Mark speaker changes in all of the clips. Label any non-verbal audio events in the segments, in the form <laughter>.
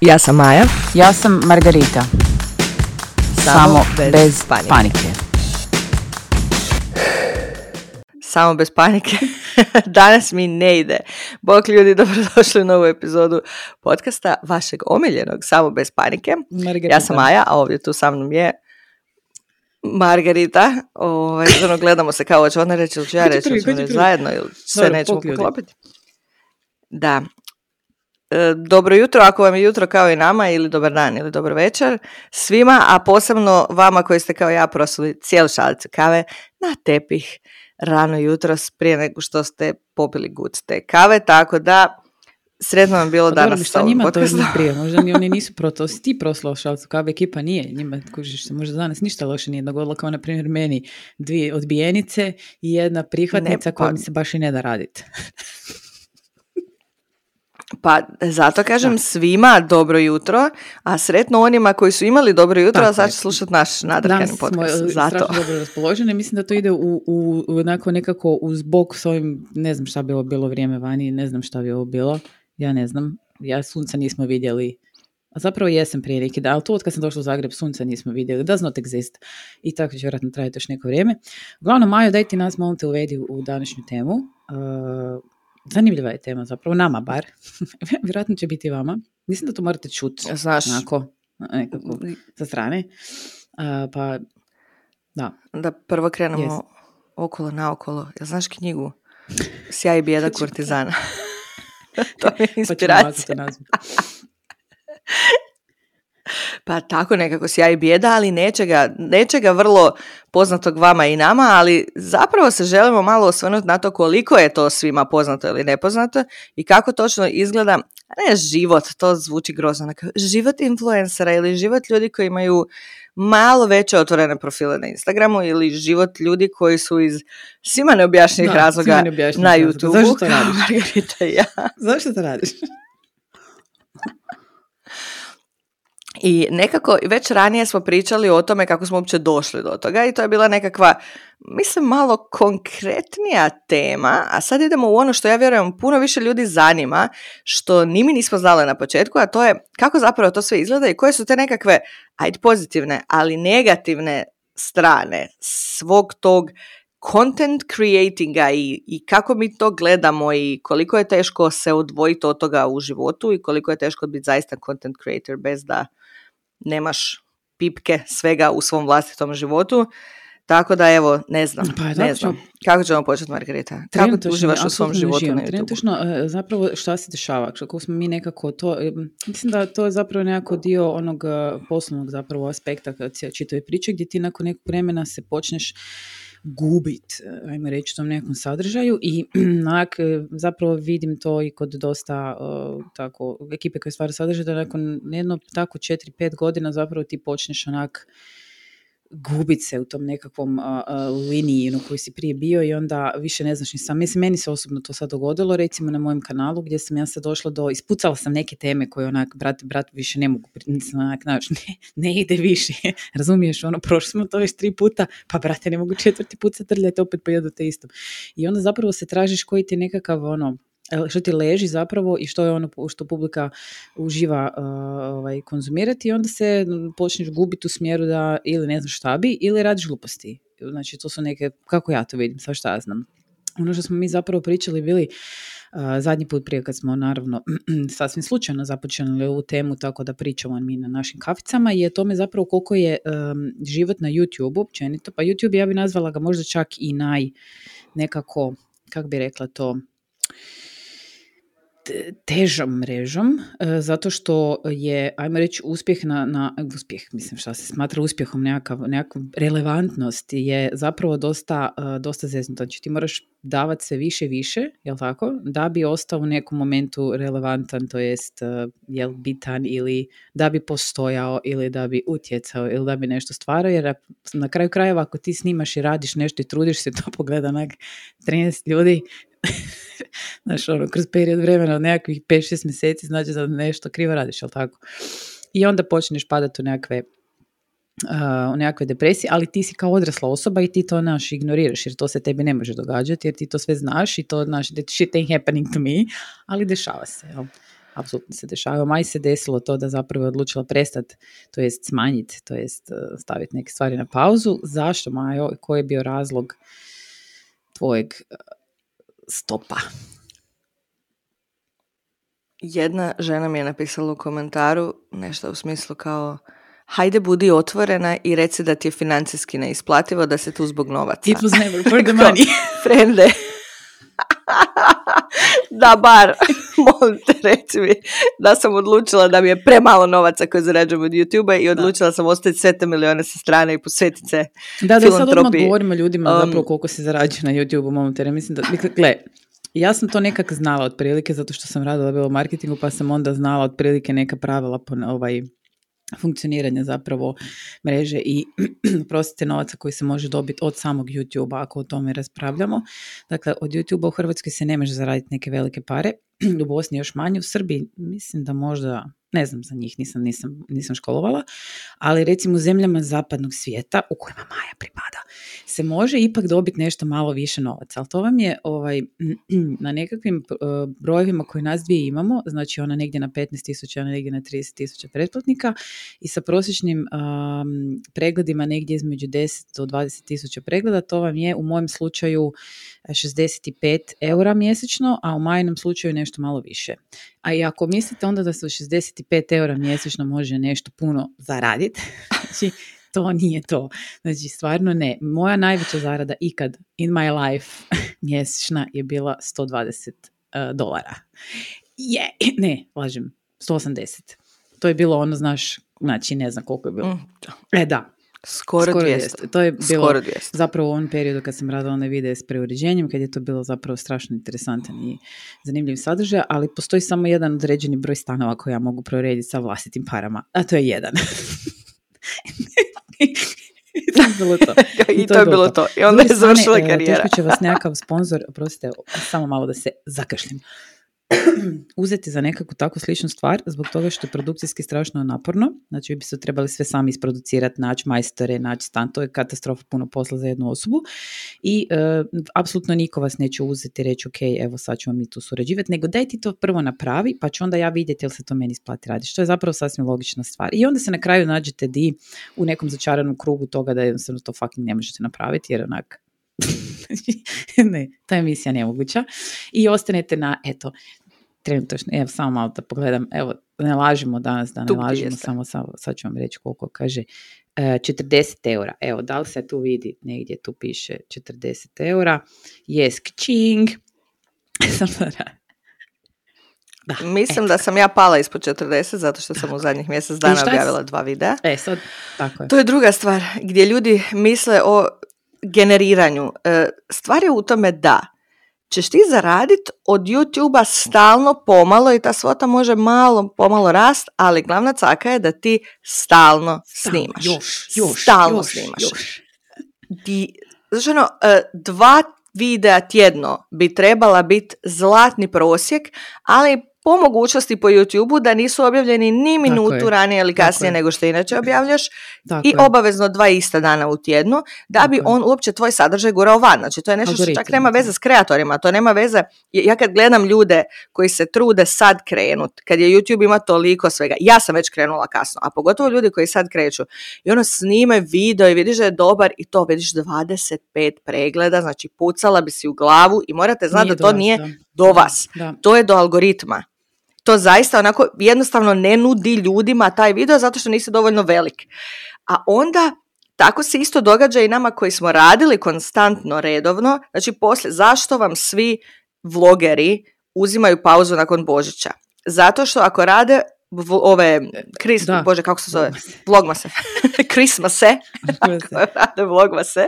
Speaker 1: Ja sam Maja.
Speaker 2: Ja sam Margarita. Samo, bez, panike.
Speaker 1: Samo bez panike. <laughs> Danas mi ne ide. Bog ljudi, dobrodošli u novu epizodu podcasta vašeg omiljenog Samo bez panike.
Speaker 2: Margarita.
Speaker 1: Ja sam Maja, a ovdje tu sa mnom je Margarita. Ovaj, gledamo se kao će ona reći ili ću ja reći,
Speaker 2: prvi?
Speaker 1: zajedno ili sve
Speaker 2: Dobro,
Speaker 1: nećemo
Speaker 2: bok
Speaker 1: poklopiti. Da. E, Dobro jutro, ako vam je jutro kao i nama, ili dobar dan, ili dobro večer svima, a posebno vama koji ste kao ja prosuli cijelu šalicu kave na tepih rano jutros prije nego što ste popili gut te kave, tako da sretno vam bilo
Speaker 2: Pa dobro,
Speaker 1: danas sa
Speaker 2: njima to prije? <laughs> Možda ni oni nisu pro to. Si ti proslao šalcu kave, ekipa nije. Njima, kužiš se, možda danas ništa loše nije dogodilo, kao na primjer meni dvije odbijenice i jedna prihvatnica
Speaker 1: Ne,
Speaker 2: koja
Speaker 1: pa-
Speaker 2: mi se baš i ne da raditi. <laughs>
Speaker 1: Pa zato kažem svima dobro jutro, a sretno onima koji su imali dobro jutro,
Speaker 2: Tako
Speaker 1: a sad će slušati naš nadrkani
Speaker 2: Danas smo
Speaker 1: podcast.
Speaker 2: e,
Speaker 1: Zato.
Speaker 2: dobro raspoloženi. Mislim da to ide u, u, onako nekako uz bok s ovim, ne znam šta bi ovo bilo vrijeme vani, ne znam šta bi ovo bilo. Ja ne znam. Ja sunca nismo vidjeli. A zapravo jesam prije neki dan, ali to od kad sam došla u Zagreb, sunca nismo vidjeli. Does not exist. I tako će vjerojatno trajati još neko vrijeme. Uglavnom, Majo, daj ti nas molim te uvedi u današnju temu. Uh, zanimljiva je tema zapravo, nama bar. <laughs> vjerojatno će biti i vama. Mislim da to morate čuti.
Speaker 1: Znaš,
Speaker 2: Onako, nekako, sa strane. Uh, pa, da.
Speaker 1: da prvo krenemo
Speaker 2: Jest.
Speaker 1: okolo naokolo. Jel znaš knjigu? Sjaj i bijeda kurtizana. <laughs> to mi je
Speaker 2: Pa
Speaker 1: inspiracija.
Speaker 2: nazvati. <laughs>
Speaker 1: Pa tako nekako sjaj i bijeda, ali nečega, nečega vrlo poznatog vama i nama, ali zapravo se želimo malo osvrnuti na to koliko je to svima poznato ili nepoznato i kako točno izgleda, ne život, to zvuči grozno, nego život influencera ili život ljudi koji imaju malo veće otvorene profile na Instagramu ili život ljudi koji su iz svima neobjašnjenih
Speaker 2: Da,
Speaker 1: razloga
Speaker 2: svima neobjašnjivih
Speaker 1: na
Speaker 2: razloga.
Speaker 1: YouTube.
Speaker 2: Zašto to radiš? <laughs>
Speaker 1: Margarita ja.
Speaker 2: Zašto to radiš?
Speaker 1: I nekako već ranije smo pričali o tome kako smo uopće došli do toga i to je bila nekakva, mislim, malo konkretnija tema, a sad idemo u ono što ja vjerujem puno više ljudi zanima, što ni mi nismo znali na početku, a to je kako zapravo to sve izgleda i koje su te nekakve, ajde pozitivne, ali negativne strane svog tog content creatinga i, i kako mi to gledamo i koliko je teško se odvojiti od toga u životu i koliko je teško biti zaista content creator bez da nemaš pipke svega u svom vlastitom životu. Tako da evo, ne znam,
Speaker 2: Pa,
Speaker 1: ne znam. Kako ćemo početi, Margarita? Kako ti uživaš u svom životu
Speaker 2: uživam.
Speaker 1: na YouTube?
Speaker 2: Trenutačno, e, zapravo šta se dešava? Kako smo mi nekako to, e, mislim da to je zapravo nekako dio onog e, poslovnog zapravo aspekta čitave priče gdje ti nakon nekog vremena se počneš gubit, e, ajmo reći, tom nekom sadržaju i <clears throat> onak, e, zapravo vidim to i kod dosta e, tako, ekipe koje stvaraju sadržaj, da nakon jedno tako 4-5 godina zapravo ti počneš onak gubit se u tom nekakvom liniji na kojoj si prije bio i onda više ne znaš ni sam. Mislim, meni se osobno to sad dogodilo, recimo na mojem kanalu gdje sam ja sad došla do, ispucala sam neke teme koje onak, brat, brat, više ne mogu, mislim, onak, znaš, <laughs> ne, ne ide više, <laughs> razumiješ, ono, prošli smo to već tri puta, pa brate, ne mogu četvrti put se trljati opet po jedno te istom. I onda zapravo se tražiš koji ti nekakav, ono, što ti leži zapravo i što je ono što publika uživa uh, ovaj, konzumirati i onda se počneš gubiti u smjeru da ili ne znaš šta bi ili radiš gluposti. Znači to su neke, kako ja to vidim, sad šta ja znam. Ono što smo mi zapravo pričali bili uh, zadnji put prije kad smo naravno <clears throat> sasvim slučajno započeli ovu temu tako da pričamo mi na našim kaficama je tome zapravo koliko je um, život na YouTube općenito. Pa YouTube ja bi nazvala ga možda čak i naj nekako, kako bi rekla to, težom mrežom, e, zato što je, ajmo reći, uspjeh na, na uspjeh, mislim šta se smatra uspjehom, nekakav, nekakva relevantnost je zapravo dosta, e, dosta zeznuta. Znači ti moraš davati sve više i više, jel tako, da bi ostao u nekom momentu relevantan, to jest e, jel bitan ili da bi postojao ili da bi utjecao ili da bi nešto stvarao, jer na kraju krajeva ako ti snimaš i radiš nešto i trudiš se, to pogleda onak 13 ljudi, <laughs> znaš, ono, kroz period vremena od nekakvih 5-6 mjeseci, znači da nešto krivo radiš, jel tako? I onda počneš padati u nekakve uh, u nekakve depresije, ali ti si kao odrasla osoba i ti to naš ignoriraš jer to se tebi ne može događati jer ti to sve znaš i to znaš that shit ain't happening to me, ali dešava se. Jel? apsolutno se dešavaju. Maj se desilo to da zapravo je odlučila prestati, to jest smanjiti, to jest uh, staviti neke stvari na pauzu. Zašto Majo? Koji je bio razlog tvojeg uh, stopa?
Speaker 1: Jedna žena mi je napisala u komentaru nešto u smislu kao hajde budi otvorena i reci da ti je financijski neisplativo da se tu zbog novaca.
Speaker 2: It was never <laughs> for the money.
Speaker 1: Frende. <laughs> da bar, <laughs> molim te reci mi da sam odlučila da mi je premalo novaca koje zarađujem od YouTube-a i odlučila sam ostaviti sve te milijone sa strane i posvetiti se
Speaker 2: Da, da sad odmah govorimo ljudima um, zapravo koliko se zarađuje na YouTube-u, molim te, mislim da, gle, ja sam to nekak znala otprilike zato što sam radila bilo u marketingu pa sam onda znala otprilike neka pravila po ovaj funkcioniranja zapravo mreže i <clears throat> prostite novaca koji se može dobiti od samog YouTube-a ako o tome raspravljamo. Dakle, od YouTube-a u Hrvatskoj se ne može zaraditi neke velike pare, <clears throat> u Bosni još manje, u Srbiji mislim da možda ne znam za njih, nisam, nisam, nisam školovala, ali recimo u zemljama zapadnog svijeta, u kojima Maja pripada, se može ipak dobiti nešto malo više novaca, ali to vam je ovaj, <clears throat> na nekakvim eh, brojevima koje nas dvije imamo, znači ona negdje na 15.000, ona negdje na 30.000 pretplatnika i sa prosječnim um, pregledima negdje između 10 do 20.000 pregleda, to vam je u mojem slučaju 65 eura mjesečno, a u majnom slučaju nešto malo više. A i ako mislite onda da se u 65 eura mjesečno može nešto puno zaraditi, <laughs> znači <laughs> to nije to. Znači stvarno ne. Moja najveća zarada ikad in my life <laughs> mjesečna je bila 120 uh, dolara. Je, <clears throat> ne, lažem, 180. To je bilo ono, znaš, znači ne znam koliko je bilo. Mm. E da,
Speaker 1: Skoro, Skoro 200.
Speaker 2: To je bilo Skoro 200. zapravo u onom periodu kad sam radila one videe s preuređenjem, kad je to bilo zapravo strašno interesantan i zanimljiv sadržaj, ali postoji samo jedan određeni broj stanova koji ja mogu preurediti sa vlastitim parama, a to je jedan. <laughs> Bilo to. <laughs>
Speaker 1: I, to, je bilo to. I onda je završila karijera.
Speaker 2: Teško će vas <laughs> nekakav sponsor, oprostite, samo malo da se zakašlim. <clears throat> uzeti za nekakvu takvu sličnu stvar zbog toga što je produkcijski strašno naporno. Znači vi biste trebali sve sami isproducirati, naći majstore, naći stan. To je katastrofa puno posla za jednu osobu. I e, apsolutno niko vas neće uzeti i reći ok, evo sad ćemo mi tu surađivati, nego daj ti to prvo napravi pa ću onda ja vidjeti jel se to meni isplati raditi. Što je zapravo sasvim logična stvar. I onda se na kraju nađete di u nekom začaranom krugu toga da jednostavno to fucking ne možete napraviti jer onak <laughs> ne, ta emisija nemoguća. I ostanete na, eto, trenutačno, evo samo malo da pogledam, evo, ne lažimo danas, da ne lažimo, samo, samo sad ću vam reći koliko kaže, 40 e, eura, evo, da li se tu vidi, negdje tu piše 40 eura, yes, kčing, <laughs>
Speaker 1: Da, Mislim da sam ja pala ispod 40 zato što sam u zadnjih mjesec dana objavila dva videa.
Speaker 2: E, sad, tako je.
Speaker 1: To je druga stvar gdje ljudi misle o generiranju. E, stvar je u tome da ćeš ti zaradit od YouTube-a stalno pomalo i ta svota može malo pomalo rast, ali glavna caka je da ti stalno snimaš.
Speaker 2: Još, još,
Speaker 1: stalno
Speaker 2: još,
Speaker 1: snimaš.
Speaker 2: Još.
Speaker 1: Di, znači ono, dva videa tjedno bi trebala biti zlatni prosjek, ali po mogućnosti po YouTube-u da nisu objavljeni ni minutu ranije ili kasnije nego što inače objavljaš i obavezno dva ista dana u tjednu da bi on uopće tvoj sadržaj gurao van. Znači to je nešto što čak nema veze s kreatorima, to nema veze. Ja kad gledam ljude koji se trude sad krenut, kad je YouTube ima toliko svega, ja sam već krenula kasno, a pogotovo ljudi koji sad kreću i ono snime video i vidiš da je dobar i to vidiš 25 pregleda, znači pucala bi si u glavu i morate znati da to nije do vas. To je do algoritma to zaista onako jednostavno ne nudi ljudima taj video zato što nisi dovoljno velik. A onda tako se isto događa i nama koji smo radili konstantno redovno. Znači poslije, zašto vam svi vlogeri uzimaju pauzu nakon Božića? Zato što ako rade ove, kris, bože kako se zove, vlogmase, <laughs> krismase, ako rade vlogmase,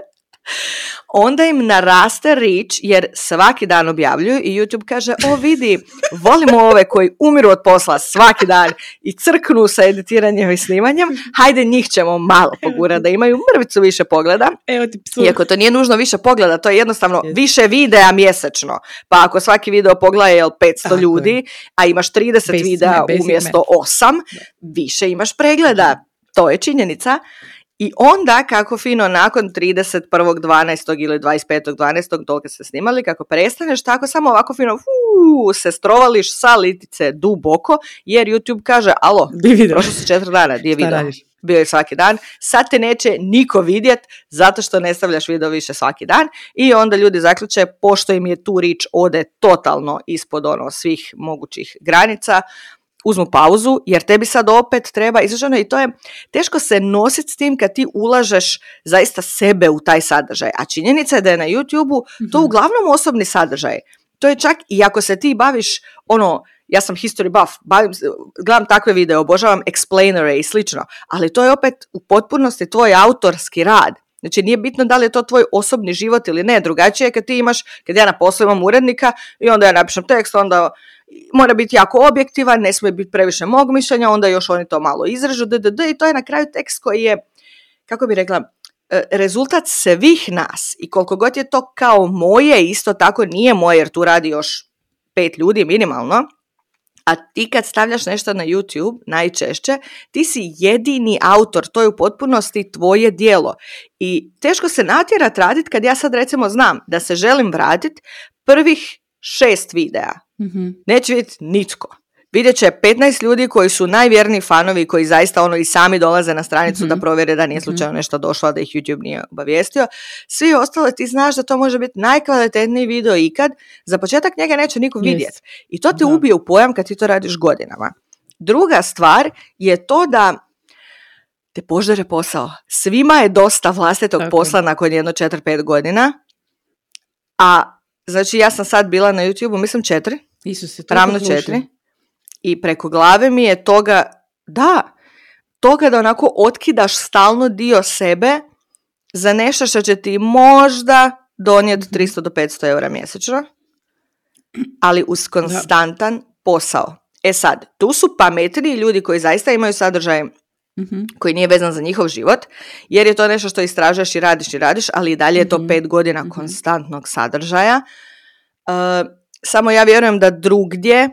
Speaker 1: onda im naraste rič jer svaki dan objavljuju i YouTube kaže o vidi, volimo ove koji umiru od posla svaki dan i crknu sa editiranjem i snimanjem, hajde njih ćemo malo pogurati da imaju mrvicu više pogleda.
Speaker 2: Evo ti
Speaker 1: Iako to nije nužno više pogleda, to je jednostavno više videa mjesečno. Pa ako svaki video pogleda je 500 ljudi, a imaš 30 videa umjesto 8, više imaš pregleda. To je činjenica I onda kako fino nakon 31.12. ili 25.12. toliko se snimali, kako prestaneš, tako samo ovako fino uu, se strovališ sa litice duboko, jer YouTube kaže, alo, prošlo su četiri dana, gdje je <laughs> video? Bio je svaki dan, sad te neće niko vidjet zato što ne stavljaš video više svaki dan i onda ljudi zaključe, pošto im je tu rič ode totalno ispod ono svih mogućih granica, uzmu pauzu jer tebi sad opet treba izraženo i to je teško se nositi s tim kad ti ulažeš zaista sebe u taj sadržaj. A činjenica je da je na YouTube-u to mhm. uglavnom osobni sadržaj. To je čak i ako se ti baviš ono ja sam history buff, bavim, gledam takve videe, obožavam explainere i slično, ali to je opet u potpunosti tvoj autorski rad. Znači nije bitno da li je to tvoj osobni život ili ne, drugačije je kad ti imaš, kad ja na poslu imam urednika i onda ja napišem tekst, onda mora biti jako objektivan, ne smije biti previše mog mišljenja, onda još oni to malo izražu, ddd, i to je na kraju tekst koji je, kako bi rekla, e, rezultat svih nas i koliko god je to kao moje, isto tako nije moje jer tu radi još pet ljudi minimalno, a ti kad stavljaš nešto na YouTube, najčešće, ti si jedini autor, to je u potpunosti tvoje dijelo. I teško se natjerat radit kad ja sad recimo znam da se želim vratit prvih šest videa. Mm-hmm. Neće vidjeti nitko. Vidjet će 15 ljudi koji su najvjerniji fanovi koji zaista ono i sami dolaze na stranicu da mhm. provjere da nije mhm. slučajno nešto došlo, da ih YouTube nije obavijestio. Svi ostali ti znaš da to može biti najkvalitetniji video ikad. Za početak njega neće niko vidjeti. I to te ubije u pojam kad ti to radiš godinama. Druga stvar je to da te požare posao. Svima je dosta vlastitog posla nakon jedno 4-5 godina, a znači ja sam sad bila na YouTube-u, mislim četiri,
Speaker 2: Isuse,
Speaker 1: ravno četiri i preko glave mi je toga, da, toga da onako otkidaš stalno dio sebe za nešto što će ti možda donijeti 300 do 500 eura mjesečno, ali uz konstantan posao. E sad, tu su pametniji ljudi koji zaista imaju sadržaj mhm. koji nije vezan za njihov život, jer je to nešto što istražuješ i radiš i radiš, ali i dalje je to mhm. pet godina mhm. konstantnog sadržaja. Uh, samo ja vjerujem da drugdje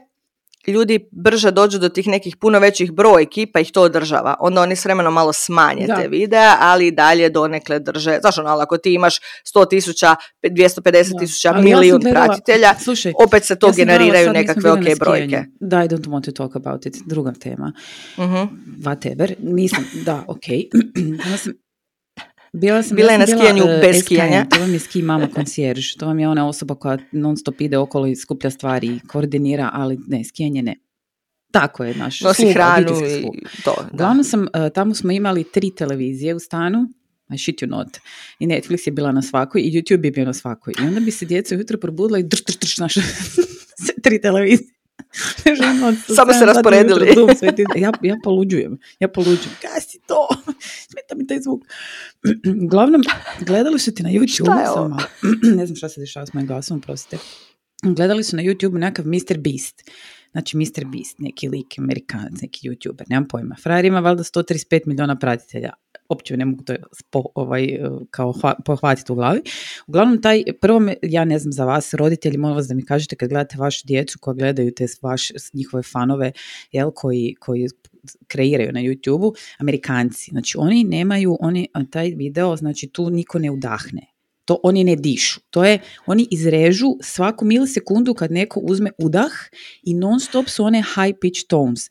Speaker 1: ljudi brže dođu do tih nekih puno većih brojki pa ih to održava. Onda oni s vremenom malo smanje te videa, ali i dalje donekle drže. Znaš ono, ako ti imaš 100 tisuća, 250 tisuća, milijun ja pratitelja, Slušaj, opet se to ja generiraju nekakve ok brojke.
Speaker 2: Da, I don't want to talk about it. Druga tema. Uh-huh. Whatever. Nisam, da, ok. <clears throat> Bila sam,
Speaker 1: bila je na skijanju bila, bez skijanja.
Speaker 2: To vam je ski mama koncijerž. To vam je ona osoba koja non stop ide okolo i skuplja stvari i koordinira, ali ne, skijanje ne. Tako je naš
Speaker 1: Nosi sluga, hranu i to.
Speaker 2: Uglavnom sam, uh, tamo smo imali tri televizije u stanu, I shit you not. I Netflix je bila na svakoj i YouTube je bio na svakoj. I onda bi se djeca ujutro probudila i drž, drž, drž, naše <laughs> tri televizije. <laughs>
Speaker 1: Samo se rasporedili.
Speaker 2: ja, ja poluđujem. Ja poluđujem. Gasi to. <laughs> Smeta mi taj zvuk. <clears throat> Uglavnom, gledali su ti na YouTube. <clears throat> Ne znam šta se dešava s mojim glasom, prostite. Gledali su na YouTube nekakav Mr. Beast. Znači Mr. Beast, neki lik, amerikanac, neki youtuber, nemam pojma. Frajer ima valjda 135 milijuna pratitelja uopće ne mogu to ovaj, kao pohvatiti u glavi. Uglavnom, taj, prvo, ja ne znam za vas, roditelji, molim vas da mi kažete kad gledate vašu djecu koja gledaju te vaš, njihove fanove, jel, koji, koji kreiraju na YouTube-u, Amerikanci. Znači, oni nemaju, oni, taj video, znači, tu niko ne udahne to oni ne dišu. To je, oni izrežu svaku milisekundu kad neko uzme udah i non stop su one high pitch tones.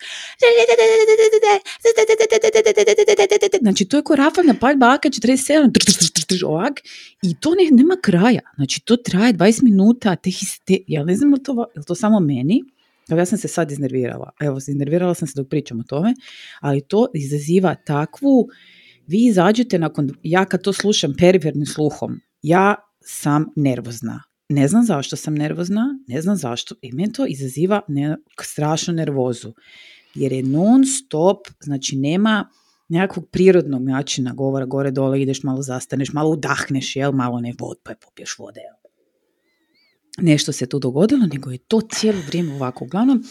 Speaker 2: Znači to je ko rafalna paljba AK-47 ovak i to ne, nema kraja. Znači to traje 20 minuta, te histe, ja ne znam to, je to samo meni, Evo, ja sam se sad iznervirala. Evo, iznervirala sam se dok pričam o tome, ali to izaziva takvu, vi izađete nakon, ja kad to slušam perifernim sluhom, ja sam nervozna. Ne znam zašto sam nervozna, ne znam zašto. I meni to izaziva ne, strašnu nervozu. Jer je non stop, znači nema nekakvog prirodnog načina govora, gore, dole, ideš, malo zastaneš, malo udahneš, jel, malo ne vod, pa je popiješ vode, jel. Nešto se tu dogodilo, nego je to cijelo vrijeme ovako. Uglavnom,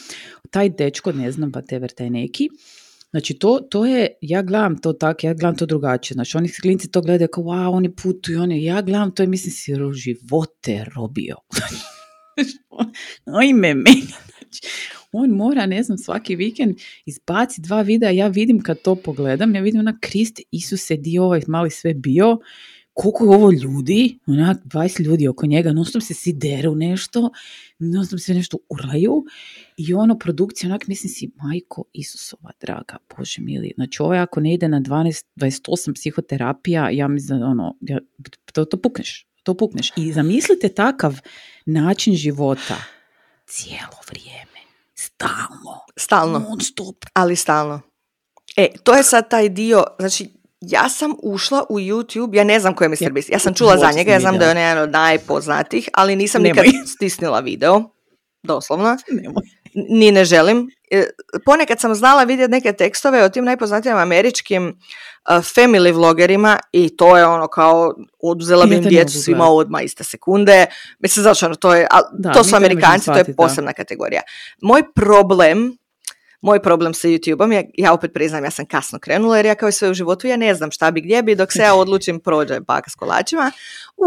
Speaker 2: taj dečko, ne znam, whatever, taj neki, Znači to, to je, ja gledam to tako, ja gledam to drugačije. Znači oni klinci to gledaju kao wow, oni putuju, oni, ja gledam to i mislim si živote robio. <laughs> Ojme meni. Znači, on mora, ne znam, svaki vikend izbaci dva videa, ja vidim kad to pogledam, ja vidim onak Krist Isuse dio ovaj mali sve bio, koliko je ovo ljudi, onak 20 ljudi oko njega, non stop se deru nešto, non stop se nešto urlaju i ono produkcija, onak mislim si, majko Isusova draga, Bože mili, znači ovo ako ne ide na 12, 28 psihoterapija, ja mislim da ono, ja, to, to pukneš, to pukneš. I zamislite takav način života cijelo vrijeme, stalno,
Speaker 1: Stalno.
Speaker 2: non stop.
Speaker 1: Ali stalno. E, to je sad taj dio, znači, ja sam ušla u YouTube, ja ne znam ko je Mr.
Speaker 2: Ja,
Speaker 1: Beast, ja sam čula za njega, ja znam da je on jedan od najpoznatijih, ali nisam
Speaker 2: Nemoj. <laughs>
Speaker 1: nikad stisnila video, doslovno,
Speaker 2: Nemoj.
Speaker 1: ni ne želim. E, Ponekad sam znala vidjeti neke tekstove o tim najpoznatijim američkim uh, family vlogerima i to je ono kao oduzela bi im djecu svima odmah iste sekunde. Mislim, znači ono, to je,
Speaker 2: Da,
Speaker 1: to su Amerikanci, to je
Speaker 2: da.
Speaker 1: posebna kategorija. Moj problem moj problem sa YouTube-om je, ja opet priznam, ja sam kasno krenula jer ja kao i sve u životu, ja ne znam šta bi gdje bi dok se ja <laughs> odlučim prođe baka s kolačima.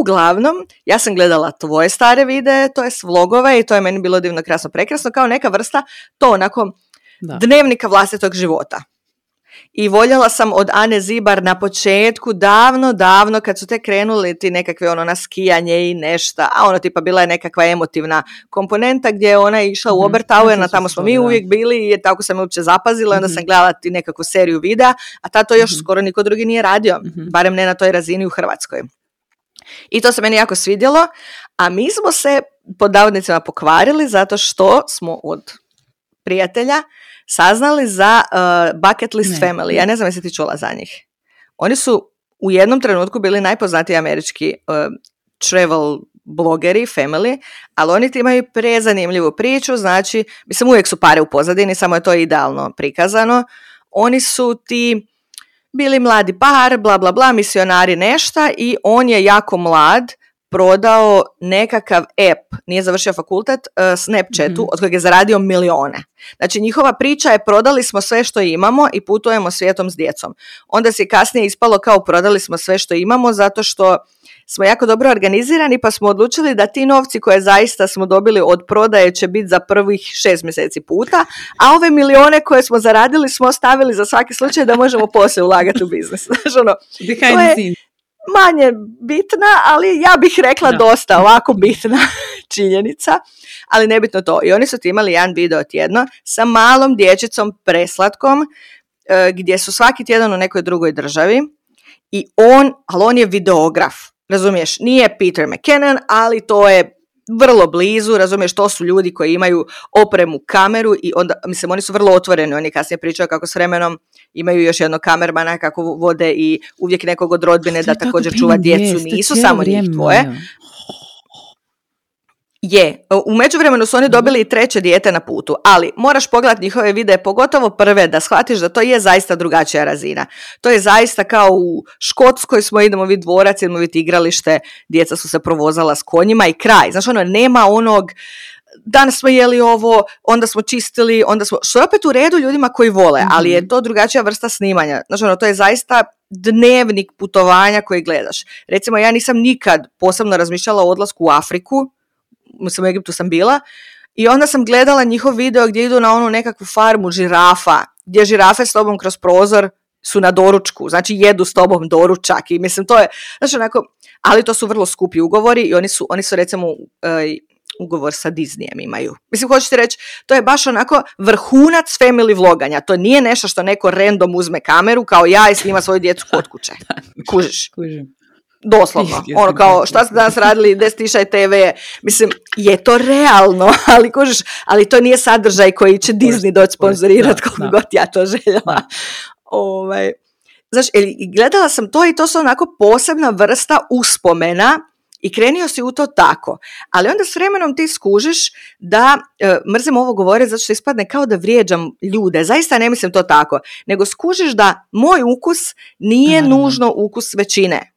Speaker 1: Uglavnom, ja sam gledala tvoje stare videe, to je vlogove i to je meni bilo divno, krasno, prekrasno, kao neka vrsta to onako
Speaker 2: Da.
Speaker 1: dnevnika vlastitog života. I voljela sam od Ane Zibar na početku, davno, davno, kad su te krenuli ti nekakve ono na skijanje i nešta, a ono tipa bila je nekakva emotivna komponenta gdje je ona išla u
Speaker 2: Mhm,
Speaker 1: na tamo smo mi uvijek bili i tako sam uopće zapazila, onda
Speaker 2: Mhm.
Speaker 1: sam gledala ti nekakvu seriju videa, a ta to još
Speaker 2: Mhm.
Speaker 1: skoro niko drugi nije radio,
Speaker 2: Mhm.
Speaker 1: barem ne na toj razini u Hrvatskoj. I to se meni jako svidjelo, a mi smo se pod navodnicima pokvarili zato što smo od prijatelja saznali za uh, Bucket List
Speaker 2: Ne.
Speaker 1: Family. Ja ne znam jesi ti čula za njih. Oni su u jednom trenutku bili najpoznatiji američki uh, travel blogeri, family, ali oni ti imaju prezanimljivu priču, znači, mislim uvijek su pare u pozadini, samo je to idealno prikazano. Oni su ti bili mladi par, bla bla bla, misionari nešta i on je jako mlad prodao nekakav app, nije završio fakultet, uh, Snapchatu,
Speaker 2: Mhm.
Speaker 1: od kojeg je zaradio milione. Znači njihova priča je prodali smo sve što imamo i putujemo svijetom s djecom. Onda se kasnije ispalo kao prodali smo sve što imamo zato što smo jako dobro organizirani pa smo odlučili da ti novci koje zaista smo dobili od prodaje će biti za prvih šest mjeseci puta, a ove milione koje smo zaradili smo ostavili za svaki slučaj da možemo poslije ulagati u biznis. <laughs> Znaš, ono, To je-. Manje bitna, ali ja bih rekla
Speaker 2: Da.
Speaker 1: dosta ovako bitna <laughs> činjenica, ali nebitno to. I oni su ti imali jedan video tjedno sa malom dječicom preslatkom, e, gdje su svaki tjedan u nekoj drugoj državi i on, ali on je videograf, razumiješ, nije Peter McKinnon, ali to je vrlo blizu, razumiješ, to su ljudi koji imaju opremu, kameru i onda, mislim, oni su vrlo otvoreni, oni kasnije pričaju kako s vremenom imaju još jednog kamermana, kako vode i uvijek nekog od rodbine da također čuva djecu, nisu samo njih dvoje.
Speaker 2: moja.
Speaker 1: Je, u međuvremenu su oni dobili i treće dijete na putu, ali moraš pogledati njihove videe, pogotovo prve, da shvatiš da to je zaista drugačija razina. To je zaista kao u Škotskoj smo idemo vidjeti dvorac, idemo vidjeti igralište, djeca su se provozala s konjima i kraj. Znaš, ono, nema onog, danas smo jeli ovo, onda smo čistili, onda smo, što je opet u redu ljudima koji vole, ali je
Speaker 2: Mhm.
Speaker 1: to drugačija vrsta snimanja. Znaš, ono, to je zaista dnevnik putovanja koji gledaš. Recimo, ja nisam nikad posebno razmišljala o odlasku u Afriku, mislim u Egiptu sam bila, i onda sam gledala njihov video gdje idu na onu nekakvu farmu žirafa, gdje žirafe s tobom kroz prozor su na doručku, znači jedu s tobom doručak i mislim to je, znači onako, ali to su vrlo skupi ugovori i oni su, oni su recimo e, ugovor sa Disneyem imaju. Mislim, hoćete reći, to je baš onako vrhunac family vloganja. To nije nešto što neko random uzme kameru kao ja i snima svoju djecu kod kuće. <laughs> Kužiš
Speaker 2: Kužim.
Speaker 1: doslovno. Ono kao, šta ste danas radili, gdje stišaj TV? Mislim, je to realno, <laughs> ali kužiš, ali to nije sadržaj koji će Disney doći sponzorirati koliko god ja to željela. Ovaj, znaš, gledala sam to i to su onako posebna vrsta uspomena i krenio si u to tako. Ali onda s vremenom ti skužiš da, e, mrzim ovo govoriti zato što ispadne kao da vrijeđam ljude, zaista ne mislim to tako, nego skužiš da moj ukus nije
Speaker 2: Naravno.
Speaker 1: nužno ukus većine.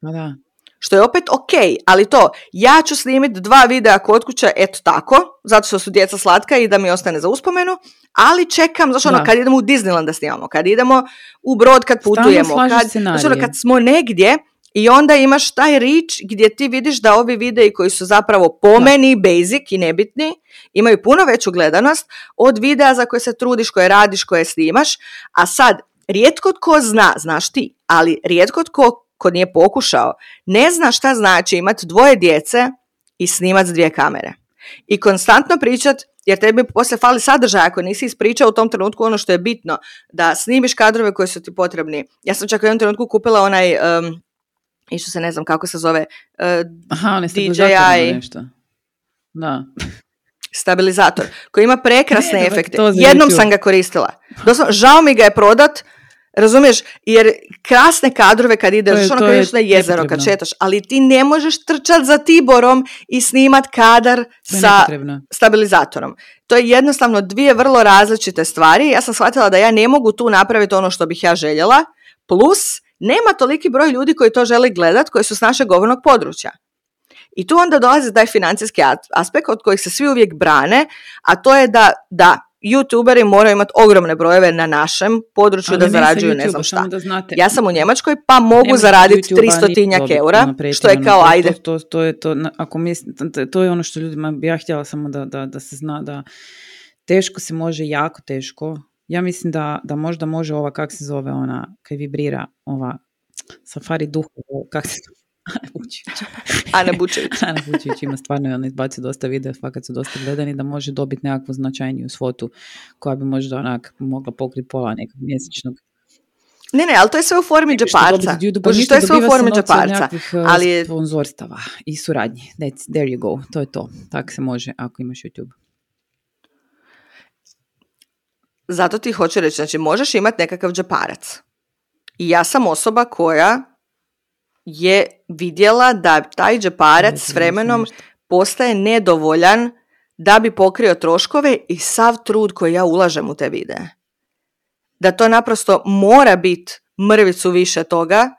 Speaker 2: Ma da.
Speaker 1: Što je opet ok, ali to, ja ću snimiti dva videa kod kuće, eto tako, zato što su djeca slatka i da mi ostane za uspomenu, ali čekam, znaš ono,
Speaker 2: Da.
Speaker 1: kad idemo u Disneyland da snimamo, kad idemo u Brod, kad putujemo, kad, znaš ono, kad smo negdje, I onda imaš taj reach gdje ti vidiš da ovi videi koji su zapravo po meni basic i nebitni, imaju puno veću gledanost od videa za koje se trudiš, koje radiš, koje snimaš, a sad rijetko tko zna, znaš ti, ali rijetko tko ko nije pokušao, ne zna šta znači imati dvoje djece i snimat s dvije kamere. I konstantno pričat, jer tebi poslije fali sadržaja ako nisi ispričao u tom trenutku ono što je bitno, da snimiš kadrove koji su ti potrebni. Ja sam čak u jednom trenutku kupila onaj, um, što se ne znam kako se zove, uh,
Speaker 2: Aha,
Speaker 1: DJI.
Speaker 2: Nešto. Da. <laughs>
Speaker 1: Stabilizator, koji ima prekrasne efekte. Jednom sam ga koristila. Doslovno, žao mi ga je prodat, Razumiješ? Jer krasne kadrove kad ideš, ono kad ideš na jezero, kad šetaš, ali ti ne možeš trčati za Tiborom i snimat kadar sa stabilizatorom. To je jednostavno dvije vrlo različite stvari. Ja sam shvatila da ja ne mogu tu napraviti ono što bih ja željela, plus nema toliki broj ljudi koji to žele gledat, koji su s našeg govornog područja. I tu onda dolazi taj financijski aspekt od kojih se svi uvijek brane, a to je da, da, youtuberi moraju imati ogromne brojeve na našem području da zarađuju ne znam šta. Ja sam u Njemačkoj pa mogu zaraditi 300 tinjak eura, što je kao ajde.
Speaker 2: To, to, to, je to, ako to je ono što ljudima bi ja htjela samo da, da, da se zna da teško se može, jako teško. Ja mislim da, da možda može ova, kak se zove ona, kaj vibrira, ova safari duh, kak se
Speaker 1: Ana Bučević. <laughs> Ana Bučević.
Speaker 2: Ana Bučević ima stvarno, ona izbaci dosta videa, fakat su dosta gledani, da može dobiti nekakvu značajniju svotu koja bi možda onak mogla pokriti pola nekog mjesečnog
Speaker 1: ne, ne, ali to je sve u formi džeparca. To je sve u formi džeparca.
Speaker 2: Uh, ali je... Sponzorstava i suradnje. That's, there you go. To je to. Tak se može ako imaš YouTube.
Speaker 1: Zato ti hoću reći, znači možeš imati nekakav džeparac. I ja sam osoba koja je vidjela da taj džeparac s vremenom postaje nedovoljan da bi pokrio troškove i sav trud koji ja ulažem u te videe. Da to naprosto mora biti mrvicu više toga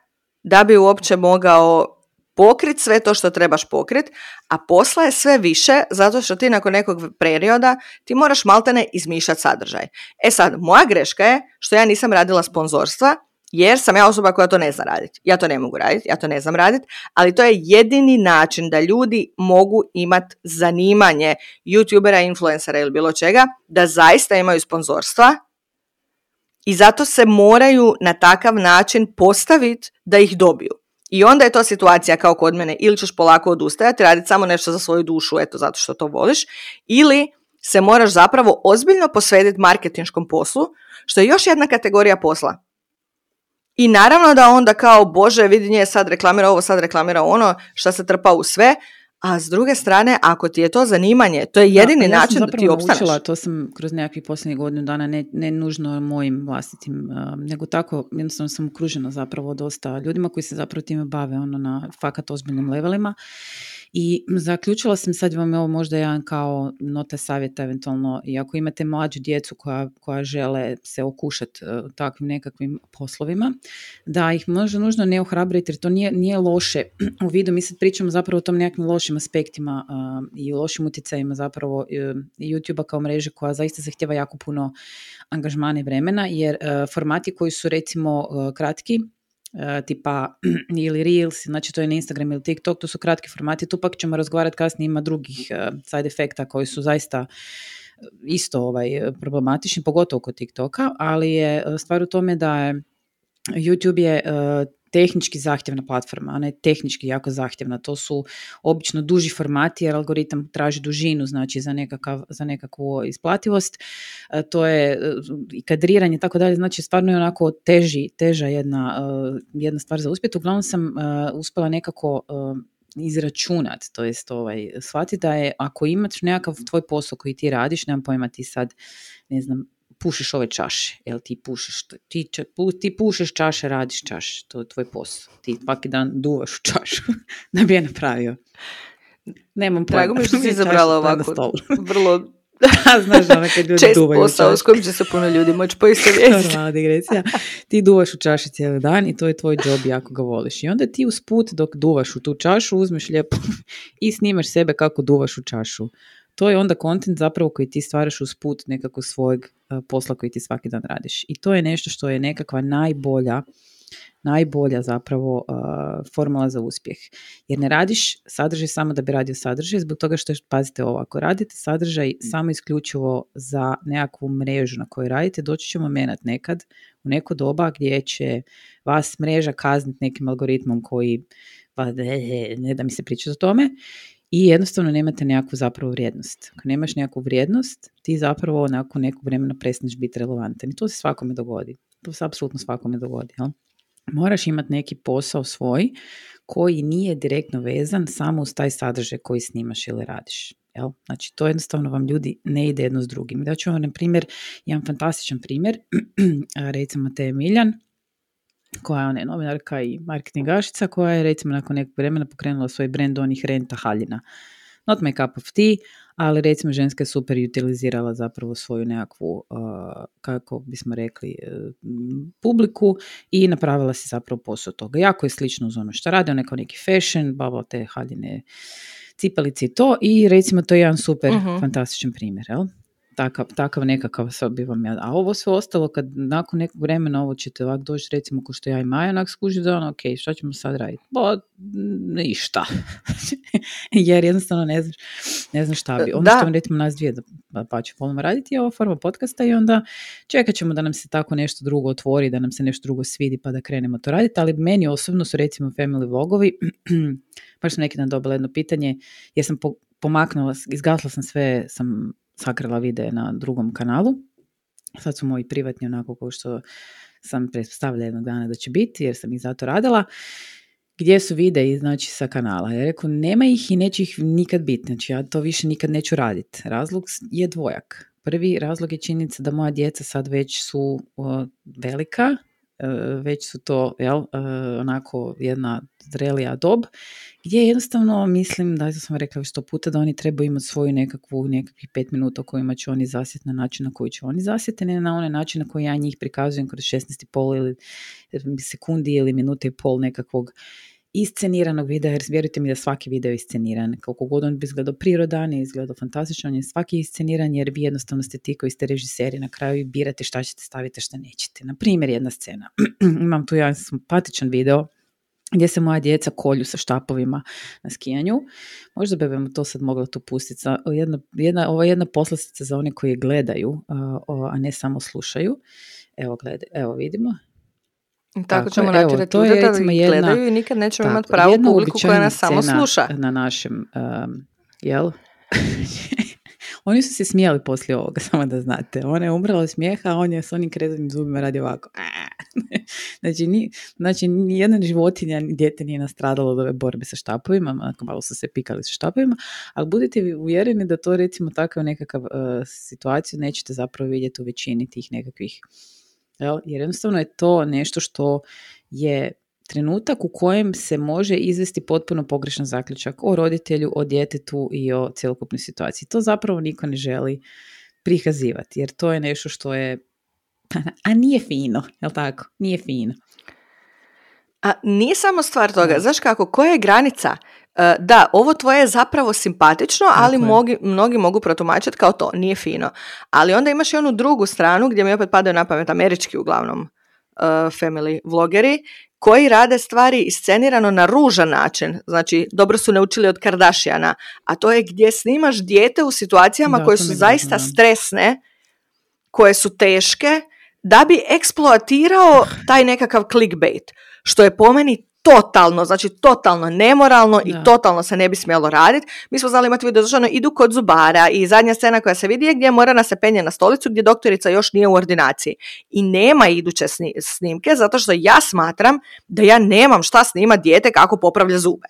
Speaker 1: da bi uopće mogao pokrit sve to što trebaš pokrit, a posla je sve više zato što ti nakon nekog perioda ti moraš maltene izmišljati sadržaj. E sad, moja greška je što ja nisam radila sponzorstva jer sam ja osoba koja to ne zna raditi. Ja to ne mogu raditi, ja to ne znam raditi, ali to je jedini način da ljudi mogu imati zanimanje youtubera, influencera ili bilo čega, da zaista imaju sponzorstva i zato se moraju na takav način postaviti da ih dobiju. I onda je to situacija kao kod mene, ili ćeš polako odustajati, raditi samo nešto za svoju dušu, eto, zato što to voliš, ili se moraš zapravo ozbiljno posvetiti marketinškom poslu, što je još jedna kategorija posla. I naravno da onda kao, bože, vidi nje sad reklamira ovo, sad reklamira ono, šta se trpa u sve, a s druge strane, ako ti je to zanimanje, to je jedini da, ja način da ti opstaneš. Naučila,
Speaker 2: to sam kroz nekakvih posljednjih godinu dana, ne, ne nužno mojim vlastitim, uh, nego tako, jednostavno sam okružena zapravo dosta ljudima koji se zapravo time bave ono na fakat ozbiljnim levelima i zaključila sam, sad vam je ovo možda jedan kao nota savjeta eventualno, i ako imate mlađu djecu koja, koja žele se okušati uh, takvim nekakvim poslovima, da ih možda nužno ne ohrabriti jer to nije, nije loše u vidu. Mi sad pričamo zapravo o tom nekakvim lošim aspektima uh, i lošim utjecajima zapravo uh, YouTube-a kao mreže koja zaista zahtjeva jako puno angažmana i vremena jer formati koji su recimo kratki E, tipa <clears throat> ili Reels, znači to je na Instagram ili TikTok, to su kratki formati, tu pak ćemo razgovarati kasnije, ima drugih e, side efekta koji su zaista e, isto ovaj, problematični, pogotovo kod TikToka, ali je stvar u tome da je YouTube je tehnički zahtjevna platforma, ona je tehnički jako zahtjevna. To su obično duži formati jer algoritam traži dužinu znači za, nekakav, za nekakvu isplativost. E, to je e, i kadriranje i tako dalje, znači stvarno je onako teži, teža jedna, e, jedna stvar za uspjet. Uglavnom sam uspjela nekako izračunat, to jest ovaj, shvatiti da je ako imaš nekakav tvoj posao koji ti radiš, nemam pojma ti sad, ne znam, pušiš ove čaše, jel ti pušiš, ti, ti pušiš čaše, radiš čaše, to je tvoj posao. Ti svaki dan duvaš u čašu <laughs> da bi je napravio. Nemam pojma.
Speaker 1: Drago mi što si <laughs> izabrala ovako <laughs> vrlo
Speaker 2: Znaš, ono kad ljudi Čest duvaju
Speaker 1: posao s kojim će se puno ljudi moći poistovjetiti.
Speaker 2: Digresija. Ti duvaš u čaši cijeli dan i to je tvoj job jako ga voliš. I onda ti usput dok duvaš u tu čašu uzmeš lijepo i snimaš sebe kako duvaš u čašu to je onda kontent zapravo koji ti stvaraš uz put nekako svojeg e, posla koji ti svaki dan radiš. I to je nešto što je nekakva najbolja najbolja zapravo formula za uspjeh. Jer ne radiš sadržaj samo da bi radio sadržaj, zbog toga što, pazite ovo, ako radite sadržaj mm. samo isključivo za nekakvu mrežu na kojoj radite, doći će moment nekad u neko doba gdje će vas mreža kazniti nekim algoritmom koji pa ne, ne da mi se priča o tome i jednostavno nemate nekakvu zapravo vrijednost. Ako nemaš nekakvu vrijednost, ti zapravo nakon nekog vremena prestaneš biti relevantan i to se svakome dogodi. To se apsolutno svakome dogodi. Jel? Moraš imati neki posao svoj koji nije direktno vezan samo uz taj sadržaj koji snimaš ili radiš. Jel? Znači, to jednostavno vam ljudi ne ide jedno s drugim. Da ću vam, na primjer, jedan fantastičan primjer, <clears throat> recimo te Miljan, koja je ona novinarka i marketingašica, koja je recimo nakon nekog vremena pokrenula svoj brand onih renta haljina. Not my cup of tea, ali recimo ženska je super utilizirala zapravo svoju nekakvu, kako bismo rekli, e, publiku i napravila si zapravo posao toga. Jako je slično uz ono što radi, on kao neki fashion, babo te haljine cipalice i to i recimo to je jedan super uh fantastičan primjer, jel? Takav, takav nekakav bi vam ja. A ovo sve ostalo, kad nakon nekog vremena ovo ćete ovak doći, recimo ko što ja i Maja, onak skuži da ono, ok, šta ćemo sad raditi? Ba, ništa. <laughs> Jer jednostavno ne znaš, ne znaš šta bi. Ono što vam recimo nas dvije da pa će volimo raditi je ova forma podcasta i onda čekat ćemo da nam se tako nešto drugo otvori, da nam se nešto drugo svidi pa da krenemo to raditi, ali meni osobno su recimo family vlogovi, <clears throat> baš sam neki dan dobila jedno pitanje, jer sam pomaknula, izgasla sam sve, sam sakrila videe na drugom kanalu. Sad su moji privatni onako kao što sam pretpostavila jednog dana da će biti jer sam ih zato radila. Gdje su videi znači sa kanala? Ja rekao nema ih i neće ih nikad biti. Znači ja to više nikad neću raditi. Razlog je dvojak. Prvi razlog je činjenica da moja djeca sad već su velika, već su to jel, e, onako jedna zrelija dob gdje jednostavno mislim, da sam rekla sto puta, da oni trebaju imati svoju nekakvu, nekakvih pet minuta u kojima će oni zasjeti na način na koji će oni zasjeti, ne na onaj način na koji ja njih prikazujem kroz 16,5 ili sekundi ili minute i pol nekakvog isceniranog videa, jer vjerujte mi da svaki video je isceniran. Koliko god on bi izgledao prirodan i izgledao fantastično, on je svaki isceniran jer vi jednostavno ste ti koji ste režiseri na kraju i birate šta ćete staviti, šta nećete. Na primjer, jedna scena. <clears throat> Imam tu jedan simpatičan video gdje se moja djeca kolju sa štapovima na skijanju. Možda bi vam to sad mogla tu pustiti. Jedna, jedna, je jedna poslastica za one koji gledaju, a ne samo slušaju. Evo, gledaj, evo vidimo.
Speaker 1: Tako, tako ćemo natjerati to je recimo jedna, gledaju i nikad nećemo imati pravu publiku koja nas samo sluša.
Speaker 2: Na našem, um, jel? <laughs> Oni su se smijali poslije ovoga, <laughs> samo da znate. Ona je umrla od smijeha, a on je s onim krezanim zubima radi ovako. <laughs> znači, ni, znači, nijedna životinja, ni dijete nije nastradalo od ove borbe sa štapovima, malo su se pikali sa štapovima, ali budite uvjereni da to recimo takav nekakav uh, situaciju nećete zapravo vidjeti u većini tih nekakvih Jel? Jer jednostavno je to nešto što je trenutak u kojem se može izvesti potpuno pogrešan zaključak o roditelju, o djetetu i o cjelokupnoj situaciji. To zapravo niko ne želi prikazivati, jer to je nešto što je, <laughs> a nije fino, jel tako? Nije fino.
Speaker 1: A nije samo stvar toga, znaš kako, koja je granica? E, da, ovo tvoje je zapravo simpatično, ali mnogi, mnogi mogu protumačiti kao to, nije fino. Ali onda imaš i onu drugu stranu gdje mi opet padaju na pamet američki uglavnom uh, family vlogeri koji rade stvari iscenirano na ružan način. Znači, dobro su naučili od Kardashiana, a to je gdje snimaš dijete u situacijama koje su zaista stresne, koje su teške, da bi eksploatirao taj nekakav clickbait, što je po meni totalno, znači totalno nemoralno i totalno se ne bi smjelo raditi. Mi smo znali imati video ono, idu kod zubara i zadnja scena koja se vidi je gdje mora se penje na stolicu gdje doktorica još nije u ordinaciji. I nema iduće snimke zato što ja smatram da ja nemam šta snima dijete kako popravlja zube.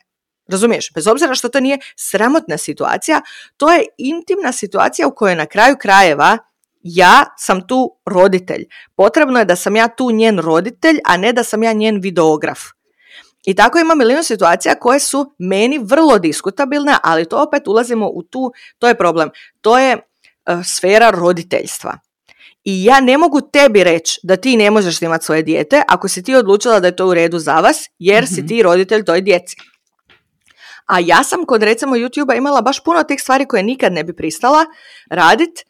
Speaker 1: Razumiješ? Bez obzira što to nije sramotna situacija, to je intimna situacija u kojoj na kraju krajeva ja sam tu roditelj. Potrebno je da sam ja tu njen roditelj, a ne da sam ja njen videograf. I tako ima milijun situacija koje su meni vrlo diskutabilne, ali to opet ulazimo u tu, to je problem, to je uh, sfera roditeljstva. I ja ne mogu tebi reći da ti ne možeš imati svoje dijete ako si ti odlučila da je to u redu za vas, jer si mhm. ti roditelj toj djeci. A ja sam kod recimo YouTube-a imala baš puno tih stvari koje nikad ne bi pristala radit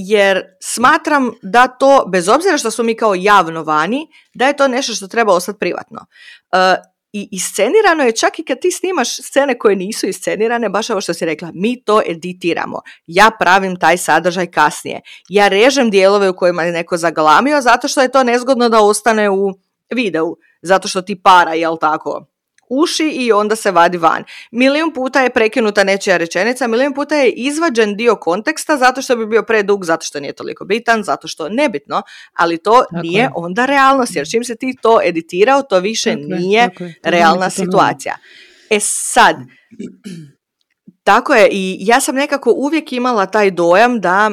Speaker 1: jer smatram da to, bez obzira što smo mi kao javno vani, da je to nešto što treba ostati privatno. E, I iscenirano je čak i kad ti snimaš scene koje nisu iscenirane, baš ovo što si rekla, mi to editiramo. Ja pravim taj sadržaj kasnije. Ja režem dijelove u kojima je neko zaglamio zato što je to nezgodno da ostane u videu. Zato što ti para, jel tako, uši i onda se vadi van. Milijun puta je prekinuta nečija rečenica, milijun puta je izvađen dio konteksta zato što bi bio predug, zato što nije toliko bitan, zato što nebitno, ali to nije onda realnost, jer čim se ti to editirao, to više nije realna situacija. E sad, tako je i ja sam nekako uvijek imala taj dojam da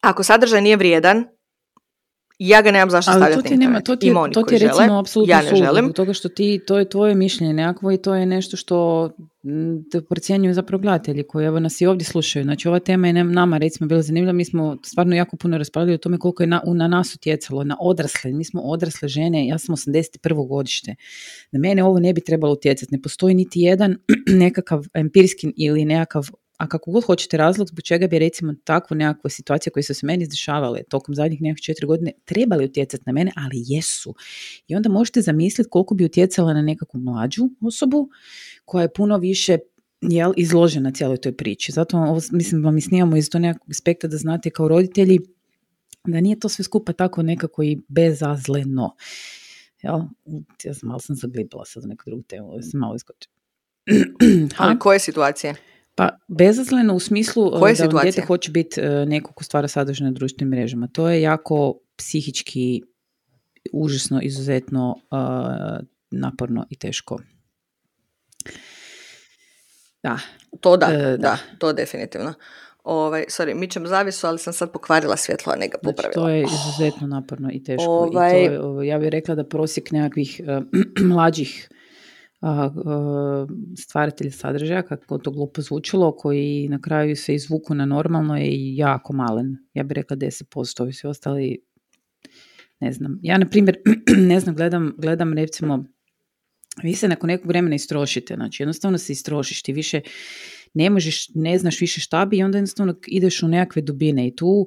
Speaker 1: ako sadržaj nije vrijedan, ja ga nemam zašto stavljati
Speaker 2: to ti nema, to ti je, to ti je recimo apsolutno ja ne želim. toga što ti, to je tvoje mišljenje nekakvo i to je nešto što procjenjuju zapravo gledatelji koji evo nas i ovdje slušaju. Znači ova tema je nama recimo bila zanimljiva, mi smo stvarno jako puno raspravljali o tome koliko je na, na nas utjecalo, na odrasle, mi smo odrasle žene, ja sam 81. godište. Na mene ovo ne bi trebalo utjecati, ne postoji niti jedan <clears throat> nekakav empirijski ili nekakav a kako god hoćete razlog zbog čega bi recimo takvu nekakvu situaciju koje su se meni izdešavale tokom zadnjih nekakvih četiri godine trebali utjecati na mene, ali jesu. I onda možete zamisliti koliko bi utjecala na nekakvu mlađu osobu koja je puno više jel, izložena cijeloj toj priči. Zato ovo, mislim vam snimamo iz to nekakvog aspekta da znate kao roditelji da nije to sve skupa tako nekako i bezazleno. Jel? Ja sam malo sam zaglibila sad za neku drugu temu, sam malo iskočila. <clears throat>
Speaker 1: Ali koje situacije?
Speaker 2: Pa bezazleno u smislu e, Koje da vam dijete hoće biti e, neko ko stvara sadržaj na društvenim mrežama. To je jako psihički užasno, izuzetno uh, naporno i teško.
Speaker 1: Da. To da, da, da, to definitivno. Ovaj, sorry, mičem zavisu, ali sam sad pokvarila svjetlo, a ne ga popravila.
Speaker 2: Znači, to je izuzetno naporno i teško. Ovaj... I to, ovaj, ja bih rekla da prosjek nekakvih uh, <clears throat> mlađih stvaratelj sadržaja, kako to glupo zvučilo, koji na kraju se izvuku na normalno je jako malen. Ja bih rekla 10%, ovi svi ostali ne znam. Ja, na primjer, <clears throat> ne znam, gledam, gledam recimo, vi se nakon nekog vremena istrošite, znači jednostavno se istrošiš, ti više ne možeš, ne znaš više šta bi i onda jednostavno ideš u nekakve dubine i tu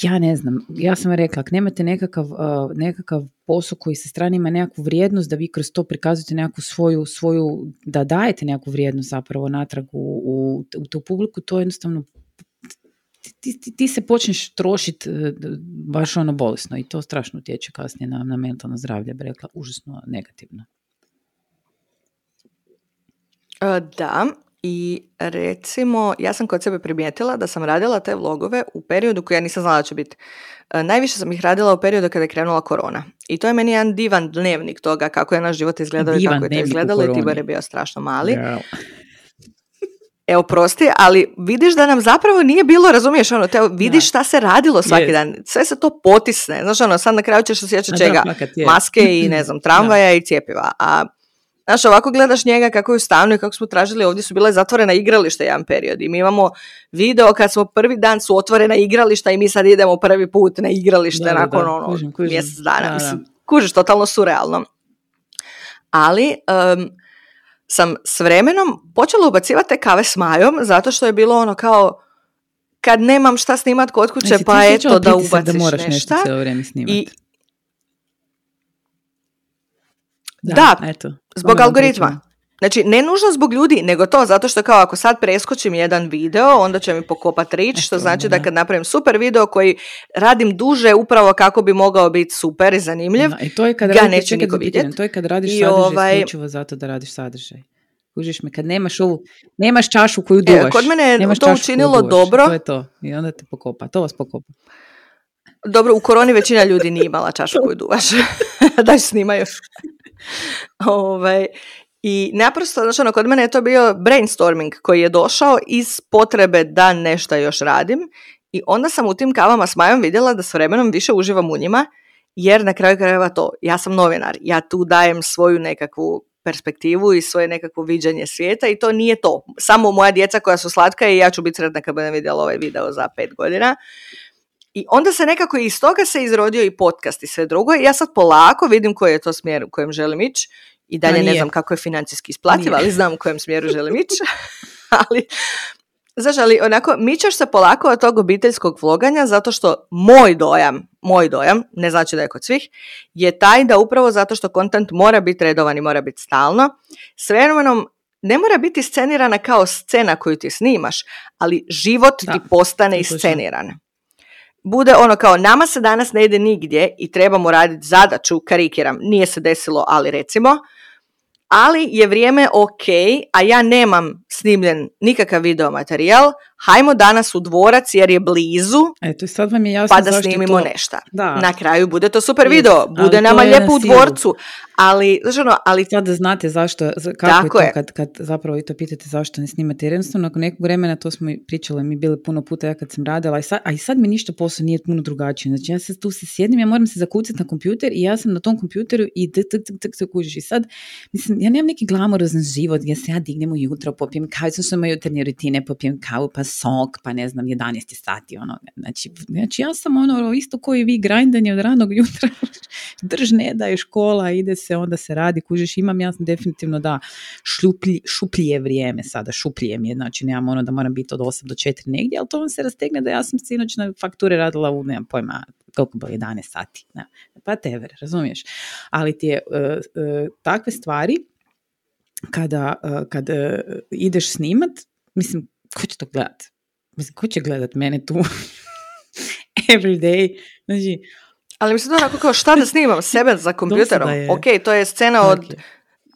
Speaker 2: ja ne znam, ja sam rekla, ako nemate nekakav, uh, nekakav posao koji sa strane ima nekakvu vrijednost, da vi kroz to prikazujete nekakvu svoju, svoju da dajete nekakvu vrijednost zapravo natrag u, u, u tu publiku, to je jednostavno ti, ti, ti, se počneš trošiti uh, baš ono bolesno i to strašno utječe kasnije na, na mentalno zdravlje, bi rekla, užasno negativno.
Speaker 1: Da, i recimo, ja sam kod sebe primijetila da sam radila te vlogove u periodu koji ja nisam znala da će biti. E, najviše sam ih radila u periodu kada je krenula korona. I to je meni jedan divan dnevnik toga kako je naš život izgledao i kako je to izgledalo i Tibor je bio strašno mali. Yeah. Evo, prosti, ali vidiš da nam zapravo nije bilo, razumiješ, ono, te, vidiš šta se radilo svaki dan, sve se to potisne, znaš, ono, sad na kraju ćeš osjećati čega, maske i, ne znam, tramvaja i cijepiva, a Znaš, ovako gledaš njega kako je u stanu i kako smo tražili, ovdje su bile zatvorena igrališta jedan period i mi imamo video kad smo prvi dan su otvorena igrališta i mi sad idemo prvi put na igralište da, nakon da, ono kužim, kužim. mjesec dana. Da, Mislim, kužiš, totalno surrealno. Ali um, sam s vremenom počela ubacivati te kave s majom zato što je bilo ono kao kad nemam šta snimat kod kuće, pa eto da ubaciš
Speaker 2: da moraš
Speaker 1: nešto.
Speaker 2: nešto vrijeme I,
Speaker 1: da, da eto, zbog algoritma. Znači, ne nužno zbog ljudi, nego to zato što kao ako sad preskočim jedan video, onda će mi pokopat rič, što znači da kad napravim super video koji radim duže upravo kako bi mogao biti super i zanimljiv, da, i to je kad ga neće niko vidjeti.
Speaker 2: To je kad radiš I sadržaj ovaj... isključivo zato da radiš sadržaj. Kužiš me, kad nemaš ovu, nemaš čašu koju duvaš. E,
Speaker 1: kod mene je to učinilo dobro.
Speaker 2: To je to. I onda te pokopa. To vas pokopa.
Speaker 1: Dobro, u koroni većina ljudi nije imala čašu koju duvaš. <laughs> da snimaju. <laughs> ovaj, I naprosto, znači ono, kod mene je to bio brainstorming koji je došao iz potrebe da nešto još radim i onda sam u tim kavama s Majom vidjela da s vremenom više uživam u njima, jer na kraju krajeva to, ja sam novinar, ja tu dajem svoju nekakvu perspektivu i svoje nekakvo viđenje svijeta i to nije to. Samo moja djeca koja su slatka i ja ću biti sretna kad budem vidjela ovaj video za pet godina. I onda se nekako iz toga se izrodio i podcast i sve drugo. I ja sad polako vidim koji je to smjer u kojem želim ići. I dalje ne znam kako je financijski isplativ, ali znam u kojem smjeru želim ići. <laughs> <laughs> ali Znaš, ali onako, mičeš se polako od tog obiteljskog vloganja zato što moj dojam, moj dojam, ne znači da je kod svih, je taj da upravo zato što kontent mora biti redovan i mora biti stalno, s vremenom ne mora biti scenirana kao scena koju ti snimaš, ali život ti postane isceniran. Bude ono kao, nama se danas ne ide nigdje i trebamo raditi zadaću, karikiram, nije se desilo, ali recimo, ali je vrijeme ok, a ja nemam snimljen nikakav video materijal, hajmo danas u dvorac jer je blizu,
Speaker 2: Eto, sad vam je jasno
Speaker 1: pa da
Speaker 2: zašto
Speaker 1: snimimo
Speaker 2: to...
Speaker 1: nešto.
Speaker 2: Da.
Speaker 1: Na kraju bude to super video, bude nama
Speaker 2: je
Speaker 1: lijepo u dvorcu, ali, znaš ono, ali
Speaker 2: Sad da znate zašto, za- kako
Speaker 1: Tako
Speaker 2: je
Speaker 1: je.
Speaker 2: to kad, kad zapravo i to pitate zašto ne snimate. Jer jednostavno nakon nekog vremena, to smo i pričale mi bile puno puta ja kad sam radila, a i sad, a i sad mi ništa posao nije puno drugačije. Znači ja se tu se sjedim, ja moram se zakucati na kompjuter i ja sam na tom kompjuteru i tek, tek, tek se kužiš. I sad, mislim, ja nemam neki glamorozan život gdje se ja dignem ujutro, popijem kavu, sam moje jutarnje rutine, popijem kavu, pa sok, pa ne znam, 11 sati, ono. Znači, znači ja sam ono, isto koji vi, grindanje od ranog jutra, <laughs> drž ne da je škola, ide se, onda se radi, kužiš, imam ja sam definitivno da šuplji, šuplje vrijeme sada, šuplje mi je, znači nemam ono da moram biti od 8 do 4 negdje, ali to vam se rastegne da ja sam sinoć na fakture radila u, nemam pojma, koliko bilo, 11 sati, ne, pa tever, razumiješ, ali ti je e, e, takve stvari kada, kad e, ideš snimat, mislim, ko će to gledat? Mislim, ko će gledat mene tu <laughs> every day? Znači,
Speaker 1: Ali mislim onako kao šta da snimam <laughs> sebe za kompjuterom.
Speaker 2: je.
Speaker 1: Ok, to je scena od
Speaker 2: dakle,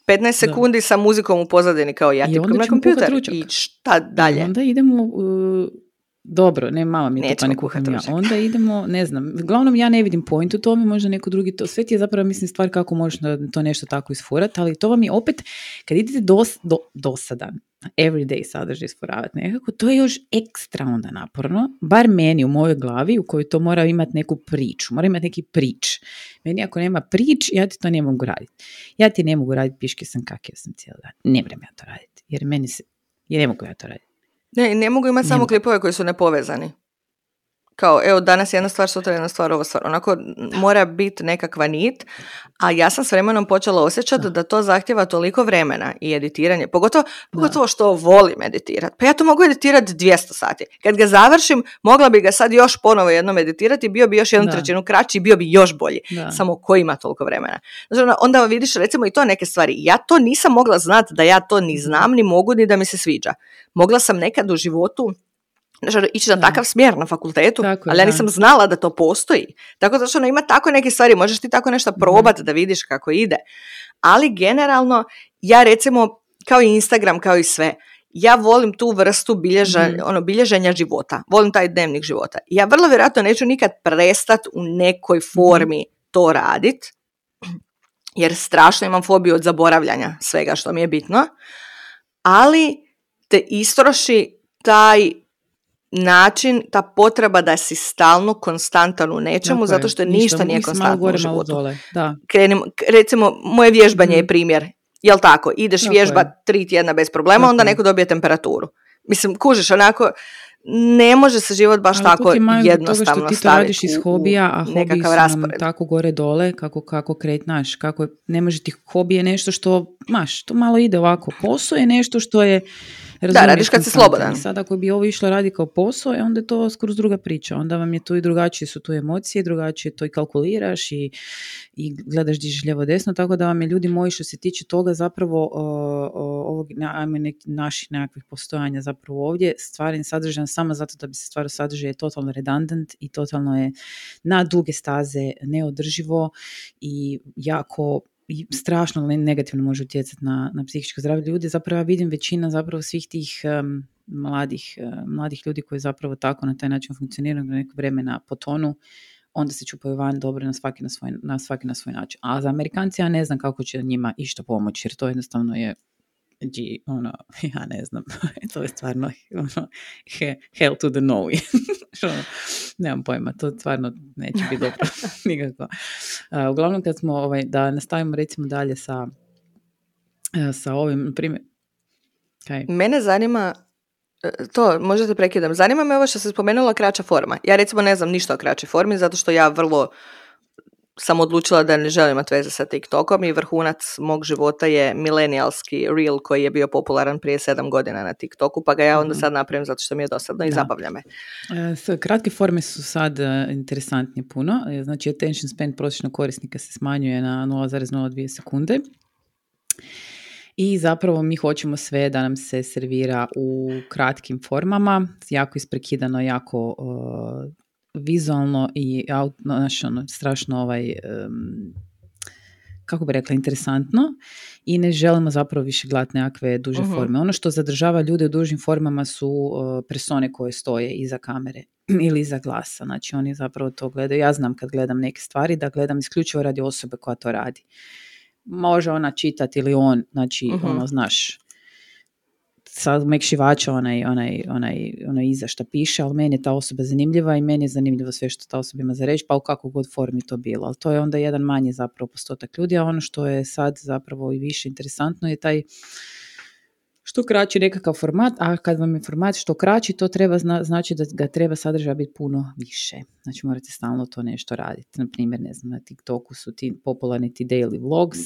Speaker 1: 15 sekundi sa muzikom u pozadini kao ja
Speaker 2: I
Speaker 1: tipkam na kompjuter. I šta dalje?
Speaker 2: Onda idemo, uh, dobro, ne mama mi to pa
Speaker 1: Nećemo
Speaker 2: ne kuham ja. Onda idemo, ne znam, uglavnom ja ne vidim point u tome, možda neko drugi to, sve ti je zapravo mislim stvar kako možeš na to nešto tako isfurati, ali to vam je opet, kad idete dos, do, dosadan, everyday sadržaj isfuravati nekako, to je još ekstra onda naporno, bar meni u mojoj glavi u kojoj to mora imati neku priču, mora imati neki prič. Meni ako nema prič, ja ti to ne mogu raditi. Ja ti ne mogu raditi piške sam kakio sam cijeli dan. Ne vrem ja to raditi, jer meni se, jer ne mogu ja to raditi.
Speaker 1: Ne, ne mogu imati samo klipove koji su nepovezani. Kao, evo, danas jedna stvar, sutra jedna stvar, ova stvar. Onako, mora biti nekakva nit, a ja sam s vremenom počela osjećati da. to zahtjeva toliko vremena i editiranje. Pogotovo, pogotovo što volim editirati. Pa ja to mogu editirati 200 sati. Kad ga završim, mogla bi ga sad još ponovo jednom editirati, bio bi još jednu
Speaker 2: Da.
Speaker 1: trećinu kraći i bio bi još bolji.
Speaker 2: Da.
Speaker 1: Samo ko ima toliko vremena. Znači, onda- vidiš recimo i to neke stvari. Ja to nisam mogla znati da ja to ni znam, ni mogu, ni da mi se sviđa. Mogla sam nekad u životu ići na
Speaker 2: Da.
Speaker 1: takav smjer na fakultetu,
Speaker 2: Tako
Speaker 1: ali ja
Speaker 2: da.
Speaker 1: nisam znala da to postoji. Tako da što ono, ima tako neke stvari, možeš ti tako nešto probati da vidiš kako ide. Ali generalno, ja recimo, kao i Instagram, kao i sve, ja volim tu vrstu bilježa,
Speaker 2: Mhm.
Speaker 1: ono, bilježenja života. Volim taj dnevnik života. Ja vrlo vjerojatno neću nikad prestat u nekoj formi to radit, jer strašno imam fobiju od zaboravljanja svega što mi je bitno, ali te istroši taj način, ta potreba da si stalno konstantan u nečemu,
Speaker 2: Tako
Speaker 1: zato
Speaker 2: je,
Speaker 1: što ništa, nije
Speaker 2: si malo
Speaker 1: konstantno
Speaker 2: gore,
Speaker 1: u životu.
Speaker 2: dole. Da,
Speaker 1: Krenim, recimo, moje vježbanje je
Speaker 2: Mhm.
Speaker 1: primjer. Jel tako? Ideš
Speaker 2: Tako
Speaker 1: vježbat
Speaker 2: je.
Speaker 1: tri tjedna bez problema,
Speaker 2: Tako
Speaker 1: onda
Speaker 2: je.
Speaker 1: neko dobije temperaturu. Mislim, kužiš, onako, ne može se život baš
Speaker 2: Ali
Speaker 1: tako
Speaker 2: je
Speaker 1: jednostavno
Speaker 2: toga što ti to radiš iz hobija, a hobiji su nam tako gore dole, kako, kako kretnaš, kako je, ne može ti hobije nešto što, maš, to malo ide ovako. Posao je nešto što je, razumiješ,
Speaker 1: radiš kad si slobodan.
Speaker 2: I sad ako bi ovo išlo radi kao posao, e, onda je to skroz druga priča. Onda vam je tu i drugačije su tu emocije, drugačije to i kalkuliraš i, i gledaš dižeš lijevo desno, tako da vam je ljudi moji što se tiče toga zapravo uh, ovog, ajme neki, naših nekakvih postojanja zapravo ovdje, stvaranje sadržaja samo zato da bi se stvarao sadržaj je totalno redundant i totalno je na duge staze neodrživo i jako strašno ne- negativno može utjecati na, na psihičko zdravlje ljudi. Zapravo ja vidim većina zapravo svih tih em, mladih, eh, mladih ljudi koji zapravo tako na taj način funkcioniraju na neko vremena po tonu, onda se čupaju van dobro na svaki na svoj, na svaki na svoj način. A za Amerikanci ja ne znam kako će njima išta pomoći, jer to jednostavno je Gee, ono, <laughs> ja ne znam, <laughs> to je stvarno ono, he- hell to the no. Ono, <laughs> Nemam pojma, to stvarno neće biti dobro nikako. Uglavnom kad smo, ovaj, da nastavimo recimo dalje sa, e, sa ovim, primjer, kaj?
Speaker 1: Mene zanima, e, to možete prekidam, zanima me ovo što se spomenula kraća forma. Ja recimo ne znam ništa o kraćoj formi zato što ja vrlo sam odlučila da ne želim imati veze sa TikTokom i vrhunac mog života je milenijalski reel koji je bio popularan prije sedam godina na TikToku, pa ga ja onda
Speaker 2: Mhm.
Speaker 1: sad napravim zato što mi je dosadno i
Speaker 2: Da.
Speaker 1: zabavlja me.
Speaker 2: E, Kratke forme su sad e, interesantnije puno. E, Znači, attention span prosječnog korisnika se smanjuje na 0,02 sekunde. I zapravo mi hoćemo sve da nam se servira u kratkim formama, jako isprekidano, jako vizualno i aut- znaš, ono, strašno ovaj, em, kako bi rekla, interesantno i ne želimo zapravo više gledati nekakve duže
Speaker 1: Mhm.
Speaker 2: forme. Ono što zadržava ljude u dužim formama su uh, persone koje stoje iza kamere <clears throat> ili iza glasa. Znači oni zapravo to gledaju. Ja znam kad gledam neke stvari da gledam isključivo radi osobe koja to radi. Može ona čitati ili on, znači
Speaker 1: Mhm.
Speaker 2: ono, znaš, sa mekšivača onaj, onaj, onaj, onaj iza šta piše, ali meni je ta osoba zanimljiva i meni je zanimljivo sve što ta osoba ima za reći, pa u kakvoj god formi to bilo. Ali to je onda jedan manji zapravo postotak ljudi, a ono što je sad zapravo i više interesantno je taj što kraći nekakav format, a kad vam je format što kraći, to treba zna, znači da ga treba sadržaja biti puno više. Znači morate stalno to nešto raditi. Na primjer, ne znam, na TikToku su ti popularni ti daily vlogs,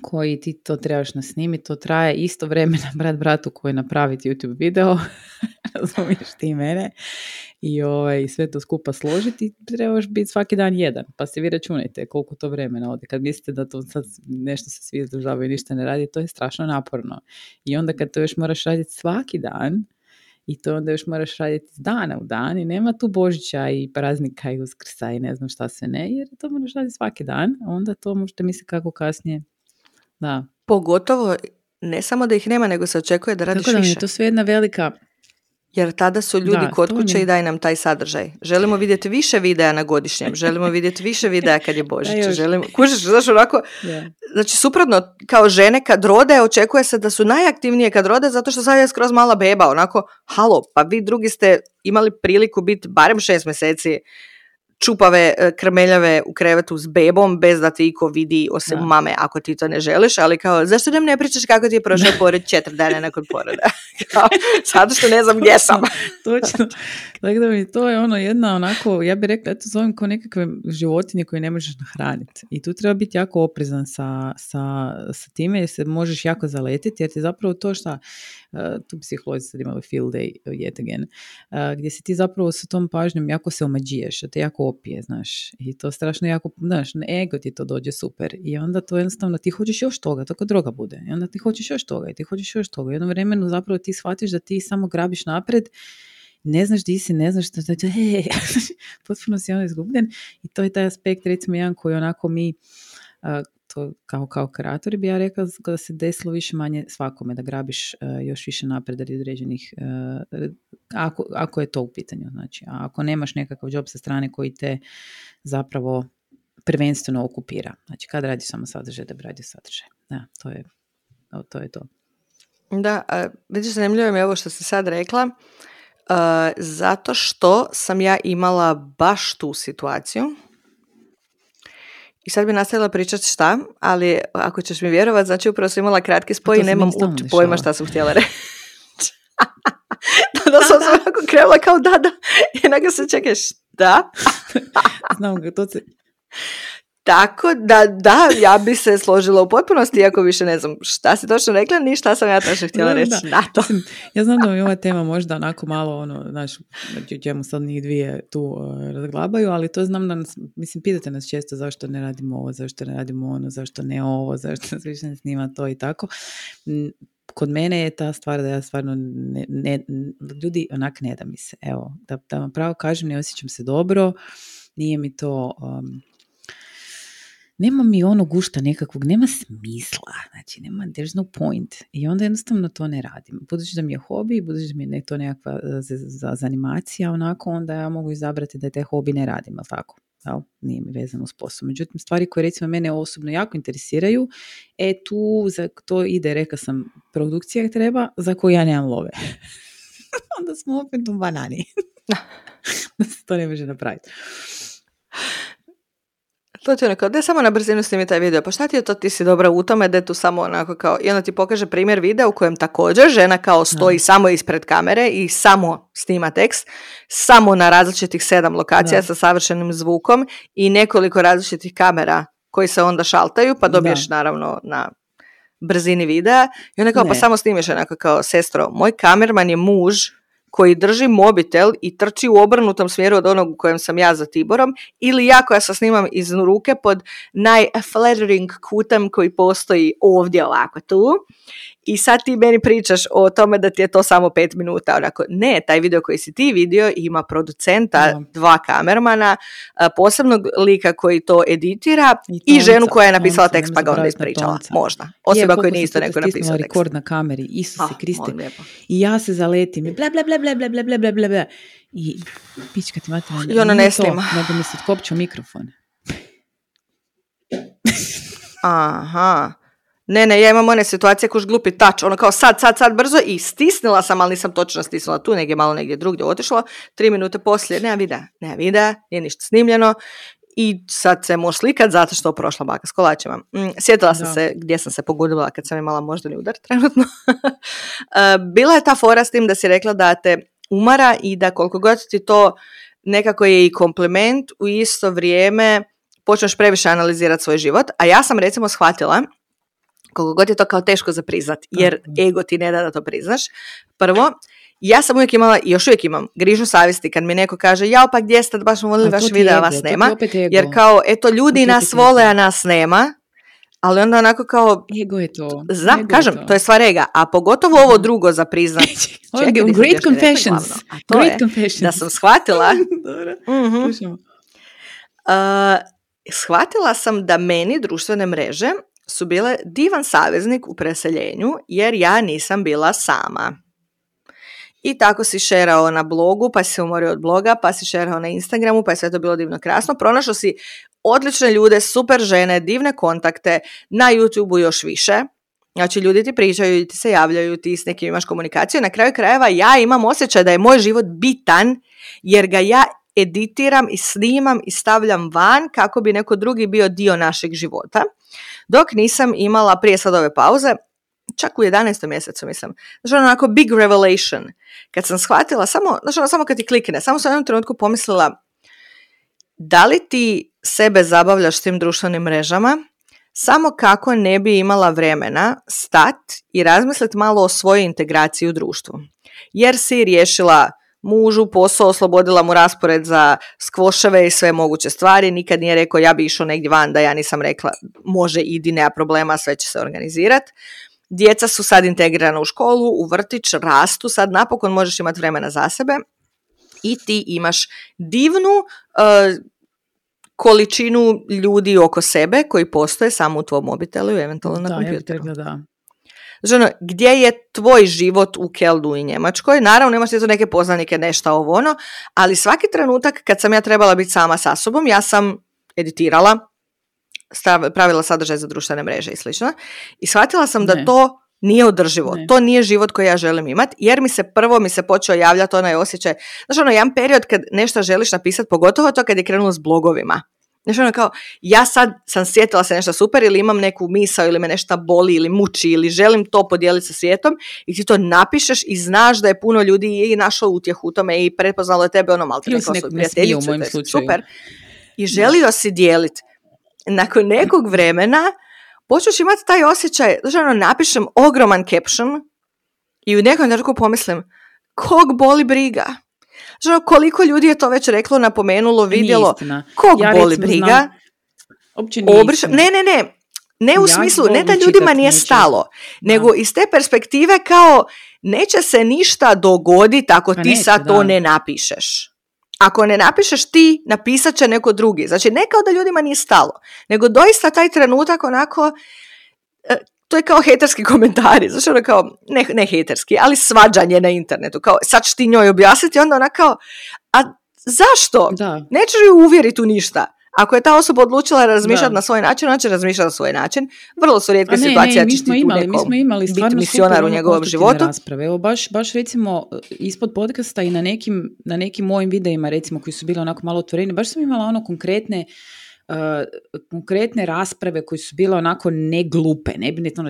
Speaker 2: koji ti to trebaš nasnimiti, to traje isto vremena <laughs> brat bratu koji napraviti YouTube video, <laughs> razumiješ ti mene, i ovaj, sve to skupa složiti, trebaš biti svaki dan jedan, pa se vi računajte koliko to vremena ode. Kad mislite da to sad nešto se svi izdržavaju i ništa ne radi, to je strašno naporno. I onda kad to još moraš raditi svaki dan, i to onda još moraš raditi iz dana u dan i nema tu Božića i praznika i uskrsa i ne znam šta sve ne, jer to moraš raditi svaki dan, onda to možete misliti kako kasnije da.
Speaker 1: Pogotovo ne samo da ih nema, nego se očekuje da radiš
Speaker 2: Tako da mi je
Speaker 1: više.
Speaker 2: to sve jedna velika...
Speaker 1: Jer tada su ljudi
Speaker 2: Da,
Speaker 1: kod
Speaker 2: mi
Speaker 1: kuće i daj nam taj sadržaj. Želimo vidjeti više videa na godišnjem, želimo vidjeti više videa kad je Božić. <laughs> želimo, kužiš, znaš, onako,
Speaker 2: Da.
Speaker 1: znači suprotno, kao žene kad rode, očekuje se da su najaktivnije kad rode, zato što sad je skroz mala beba, onako, halo, pa vi drugi ste imali priliku biti barem šest mjeseci čupave, e, krmeljave u krevetu s bebom bez da te iko vidi osim
Speaker 2: Da.
Speaker 1: mame ako ti to ne želiš, ali kao zašto nam ne pričaš kako ti je prošao pored četiri dana nakon poroda? <laughs> kao, zato što ne znam gdje sam. <laughs>
Speaker 2: Točno. Tako da mi to je ono jedna onako, ja bih rekla, eto zovem kao nekakve životinje koje ne možeš nahraniti. I tu treba biti jako oprezan sa, sa, sa time jer se možeš jako zaletiti jer ti zapravo to šta, uh, tu psiholozi sad imali field day yet again, uh, gdje si ti zapravo sa tom pažnjom jako se omađiješ, da te jako opije, znaš. I to strašno jako, znaš, na ego ti to dođe super. I onda to jednostavno ti hoćeš još toga, tako droga bude. I onda ti hoćeš još toga i ti hoćeš još toga. Jednom vremenu zapravo ti shvatiš da ti samo grabiš napred ne znaš di si, ne znaš što, što, hej, <laughs> potpuno si ono izgubljen i to je taj aspekt recimo jedan koji onako mi a, to kao, kao kreatori bi ja rekla da se desilo više manje svakome, da grabiš a, još više napred radi određenih, a, ako, ako je to u pitanju, znači, a ako nemaš nekakav job sa strane koji te zapravo prvenstveno okupira. Znači, kad radiš samo sadržaj, da bi radio sadržaj. Da, to je to. Je to.
Speaker 1: Da, a, vidiš, zanimljivo mi je ovo što si sad rekla, a, zato što sam ja imala baš tu situaciju. I sad bi nastavila pričati šta, ali ako ćeš mi vjerovat, znači upravo sam imala kratki spoj i nemam uopće pojma šta sam htjela reći. <laughs> da, da sam se onako krenula kao da, da, <laughs> i onako se čekaj, šta?
Speaker 2: Znam ga, to se, <laughs>
Speaker 1: Tako da, da, ja bi se složila u potpunosti, iako više ne znam šta si točno rekla, ni šta sam ja točno htjela reći
Speaker 2: da.
Speaker 1: na to.
Speaker 2: Ja znam da mi <laughs> ova tema možda onako malo, ono, znaš, o čemu sad njih dvije tu uh, razglabaju, ali to znam da nas, mislim, pitate nas često zašto ne radimo ovo, zašto ne radimo ono, zašto ne ovo, zašto nas više ne snima to i tako. Kod mene je ta stvar da ja stvarno ne, ne- ljudi onak ne da mi se, evo, da, da vam pravo kažem, ne osjećam se dobro, nije mi to, um, nema mi ono gušta nekakvog, nema smisla, znači nema, there's no point. I onda jednostavno to ne radim. Budući da mi je hobi, budući da mi je to nekakva e, za, za, za animacija, onako, onda ja mogu izabrati da taj hobi ne radim, jel tako? Jel? Nije mi vezano uz posao. Međutim, stvari koje recimo mene osobno jako interesiraju, e tu za to ide, reka sam, produkcija treba, za koju ja nemam love. <laughs> onda smo opet u banani. <laughs> <laughs> da se to ne može napraviti.
Speaker 1: To ti je kao, da samo na brzinu snimi taj video, pa šta ti je to, ti si dobra u tome, da tu samo onako kao, i onda ti pokaže primjer videa u kojem također žena kao stoji samo ispred kamere i samo snima tekst, samo na različitih sedam lokacija sa savršenim zvukom i nekoliko različitih kamera koji se onda šaltaju, pa dobiješ naravno na brzini videa i onda kao, pa samo snimiš onako kao, sestro, moj kamerman je muž koji drži mobitel i trči u obrnutom smjeru od onog u kojem sam ja za Tiborom ili ja koja se snimam iz ruke pod najflattering kutem koji postoji ovdje ovako tu i sad ti meni pričaš o tome da ti je to samo pet minuta. Onako, ne, taj video koji si ti vidio ima producenta, dva kamermana, posebnog lika koji to editira i, ženu koja je napisala tekst pa ga onda ispričala. Možda. Osim ako je nije isto neko napisao tekst.
Speaker 2: rekord na kameri, Isuse ah, Kriste. I ja se zaletim i bla bla bla bla bla bla bla bla bla I pička ti mati.
Speaker 1: I ona ne snima.
Speaker 2: Nego mi se mikrofon.
Speaker 1: Aha. Ne, ne, ja imam one situacije kuš glupi tač, ono kao sad, sad, sad brzo i stisnila sam, ali nisam točno stisnila tu, negdje malo negdje drugdje otišlo, tri minute poslije, nema videa, nema videa, nije ništa snimljeno i sad se može slikat zato što prošla baka s kolačima. Mm, sjetila sam se gdje sam se pogudila kad sam imala moždani udar trenutno. <laughs> E, bila je ta fora s tim da si rekla da te umara i da koliko god ti to nekako je i kompliment, u isto vrijeme počneš previše analizirati svoj život, a ja sam recimo shvatila koliko god je to kao teško za priznat, jer ego ti ne da da to priznaš. Prvo, ja sam uvijek imala, i još uvijek imam, grižu savjesti kad mi neko kaže, jao pa gdje ste, baš smo volili vaš video, a vas nema. Jer kao, eto, ljudi nas vole, a nas nema. Ali onda onako kao...
Speaker 2: Ego je to.
Speaker 1: Znam, kažem, to. je stvar ega. A pogotovo ovo drugo za priznat. <laughs>
Speaker 2: Čekaj, great confessions. great confessions.
Speaker 1: Da sam shvatila... <laughs> uh shvatila sam da meni društvene mreže su bile divan saveznik u preseljenju jer ja nisam bila sama. I tako si šerao na blogu, pa si se umorio od bloga, pa si šerao na Instagramu, pa je sve to bilo divno krasno. Pronašao si odlične ljude, super žene, divne kontakte, na YouTubeu još više. Znači, ljudi ti pričaju ti se javljaju, ti s nekim imaš komunikaciju. Na kraju krajeva ja imam osjećaj da je moj život bitan jer ga ja editiram i snimam i stavljam van kako bi neko drugi bio dio našeg života. Dok nisam imala prije sad ove pauze, čak u 11. mjesecu mislim, znači onako big revelation, kad sam shvatila, samo, znači ono, samo kad ti klikne, samo sam u jednom trenutku pomislila, da li ti sebe zabavljaš tim društvenim mrežama, samo kako ne bi imala vremena stat i razmisliti malo o svojoj integraciji u društvu. Jer si riješila mužu posao, oslobodila mu raspored za skvoševe i sve moguće stvari, nikad nije rekao ja bi išao negdje van da ja nisam rekla može idi, nema problema, sve će se organizirati. Djeca su sad integrirana u školu, u vrtić, rastu, sad napokon možeš imati vremena za sebe i ti imaš divnu uh, količinu ljudi oko sebe koji postoje samo u tvom mobitelu i eventualno na kompjuteru.
Speaker 2: da.
Speaker 1: Znači, ono, gdje je tvoj život u Keldu i Njemačkoj? Naravno, imaš tu neke poznanike, nešto ovo ono, ali svaki trenutak kad sam ja trebala biti sama sa sobom, ja sam editirala, pravila sadržaj za društvene mreže i slično. I shvatila sam da to nije održivo. To nije život koji ja želim imati, jer mi se prvo mi se počeo javljati onaj osjećaj. Znači, ono, jedan period kad nešto želiš napisati, pogotovo to kad je krenulo s blogovima. Znači ono kao, ja sad sam sjetila se nešto super ili imam neku misao ili me nešto boli ili muči ili želim to podijeliti sa svijetom i ti to napišeš i znaš da je puno ljudi i našlo utjehu u tome i prepoznalo je tebe ono malo kao svoju prijateljicu, super. I želio si dijeliti. Nakon nekog vremena počneš imati taj osjećaj, znači ono, napišem ogroman caption i u nekom trenutku pomislim, kog boli briga? Znači, koliko ljudi je to već reklo, napomenulo, vidjelo, kog ja boli briga. Ne, ne, ne. Ne u smislu, ne da ljudima nije stalo, nego iz te perspektive kao neće se ništa dogoditi ako pa ti sad to ne napišeš. Ako ne napišeš ti, napisat će neko drugi. Znači, ne kao da ljudima nije stalo, nego doista taj trenutak onako, e, to je kao hejterski <laughs> komentari, znači ono kao, ne, ne hejterski, ali svađanje na internetu, kao sad ću ti njoj objasniti, onda ona kao, a zašto? Da. Nećeš ju uvjeriti u ništa. Ako je ta osoba odlučila razmišljati na svoj način, ona će razmišljati na svoj način. Vrlo su rijetke situacije
Speaker 2: mi smo imali, mi smo imali biti
Speaker 1: misionar u njegovom životu.
Speaker 2: Rasprave. Evo baš, baš recimo ispod podcasta i na nekim, na nekim mojim videima recimo koji su bili onako malo otvoreni, baš sam imala ono konkretne konkretne rasprave koje su bile onako ne glupe, ne bi ne to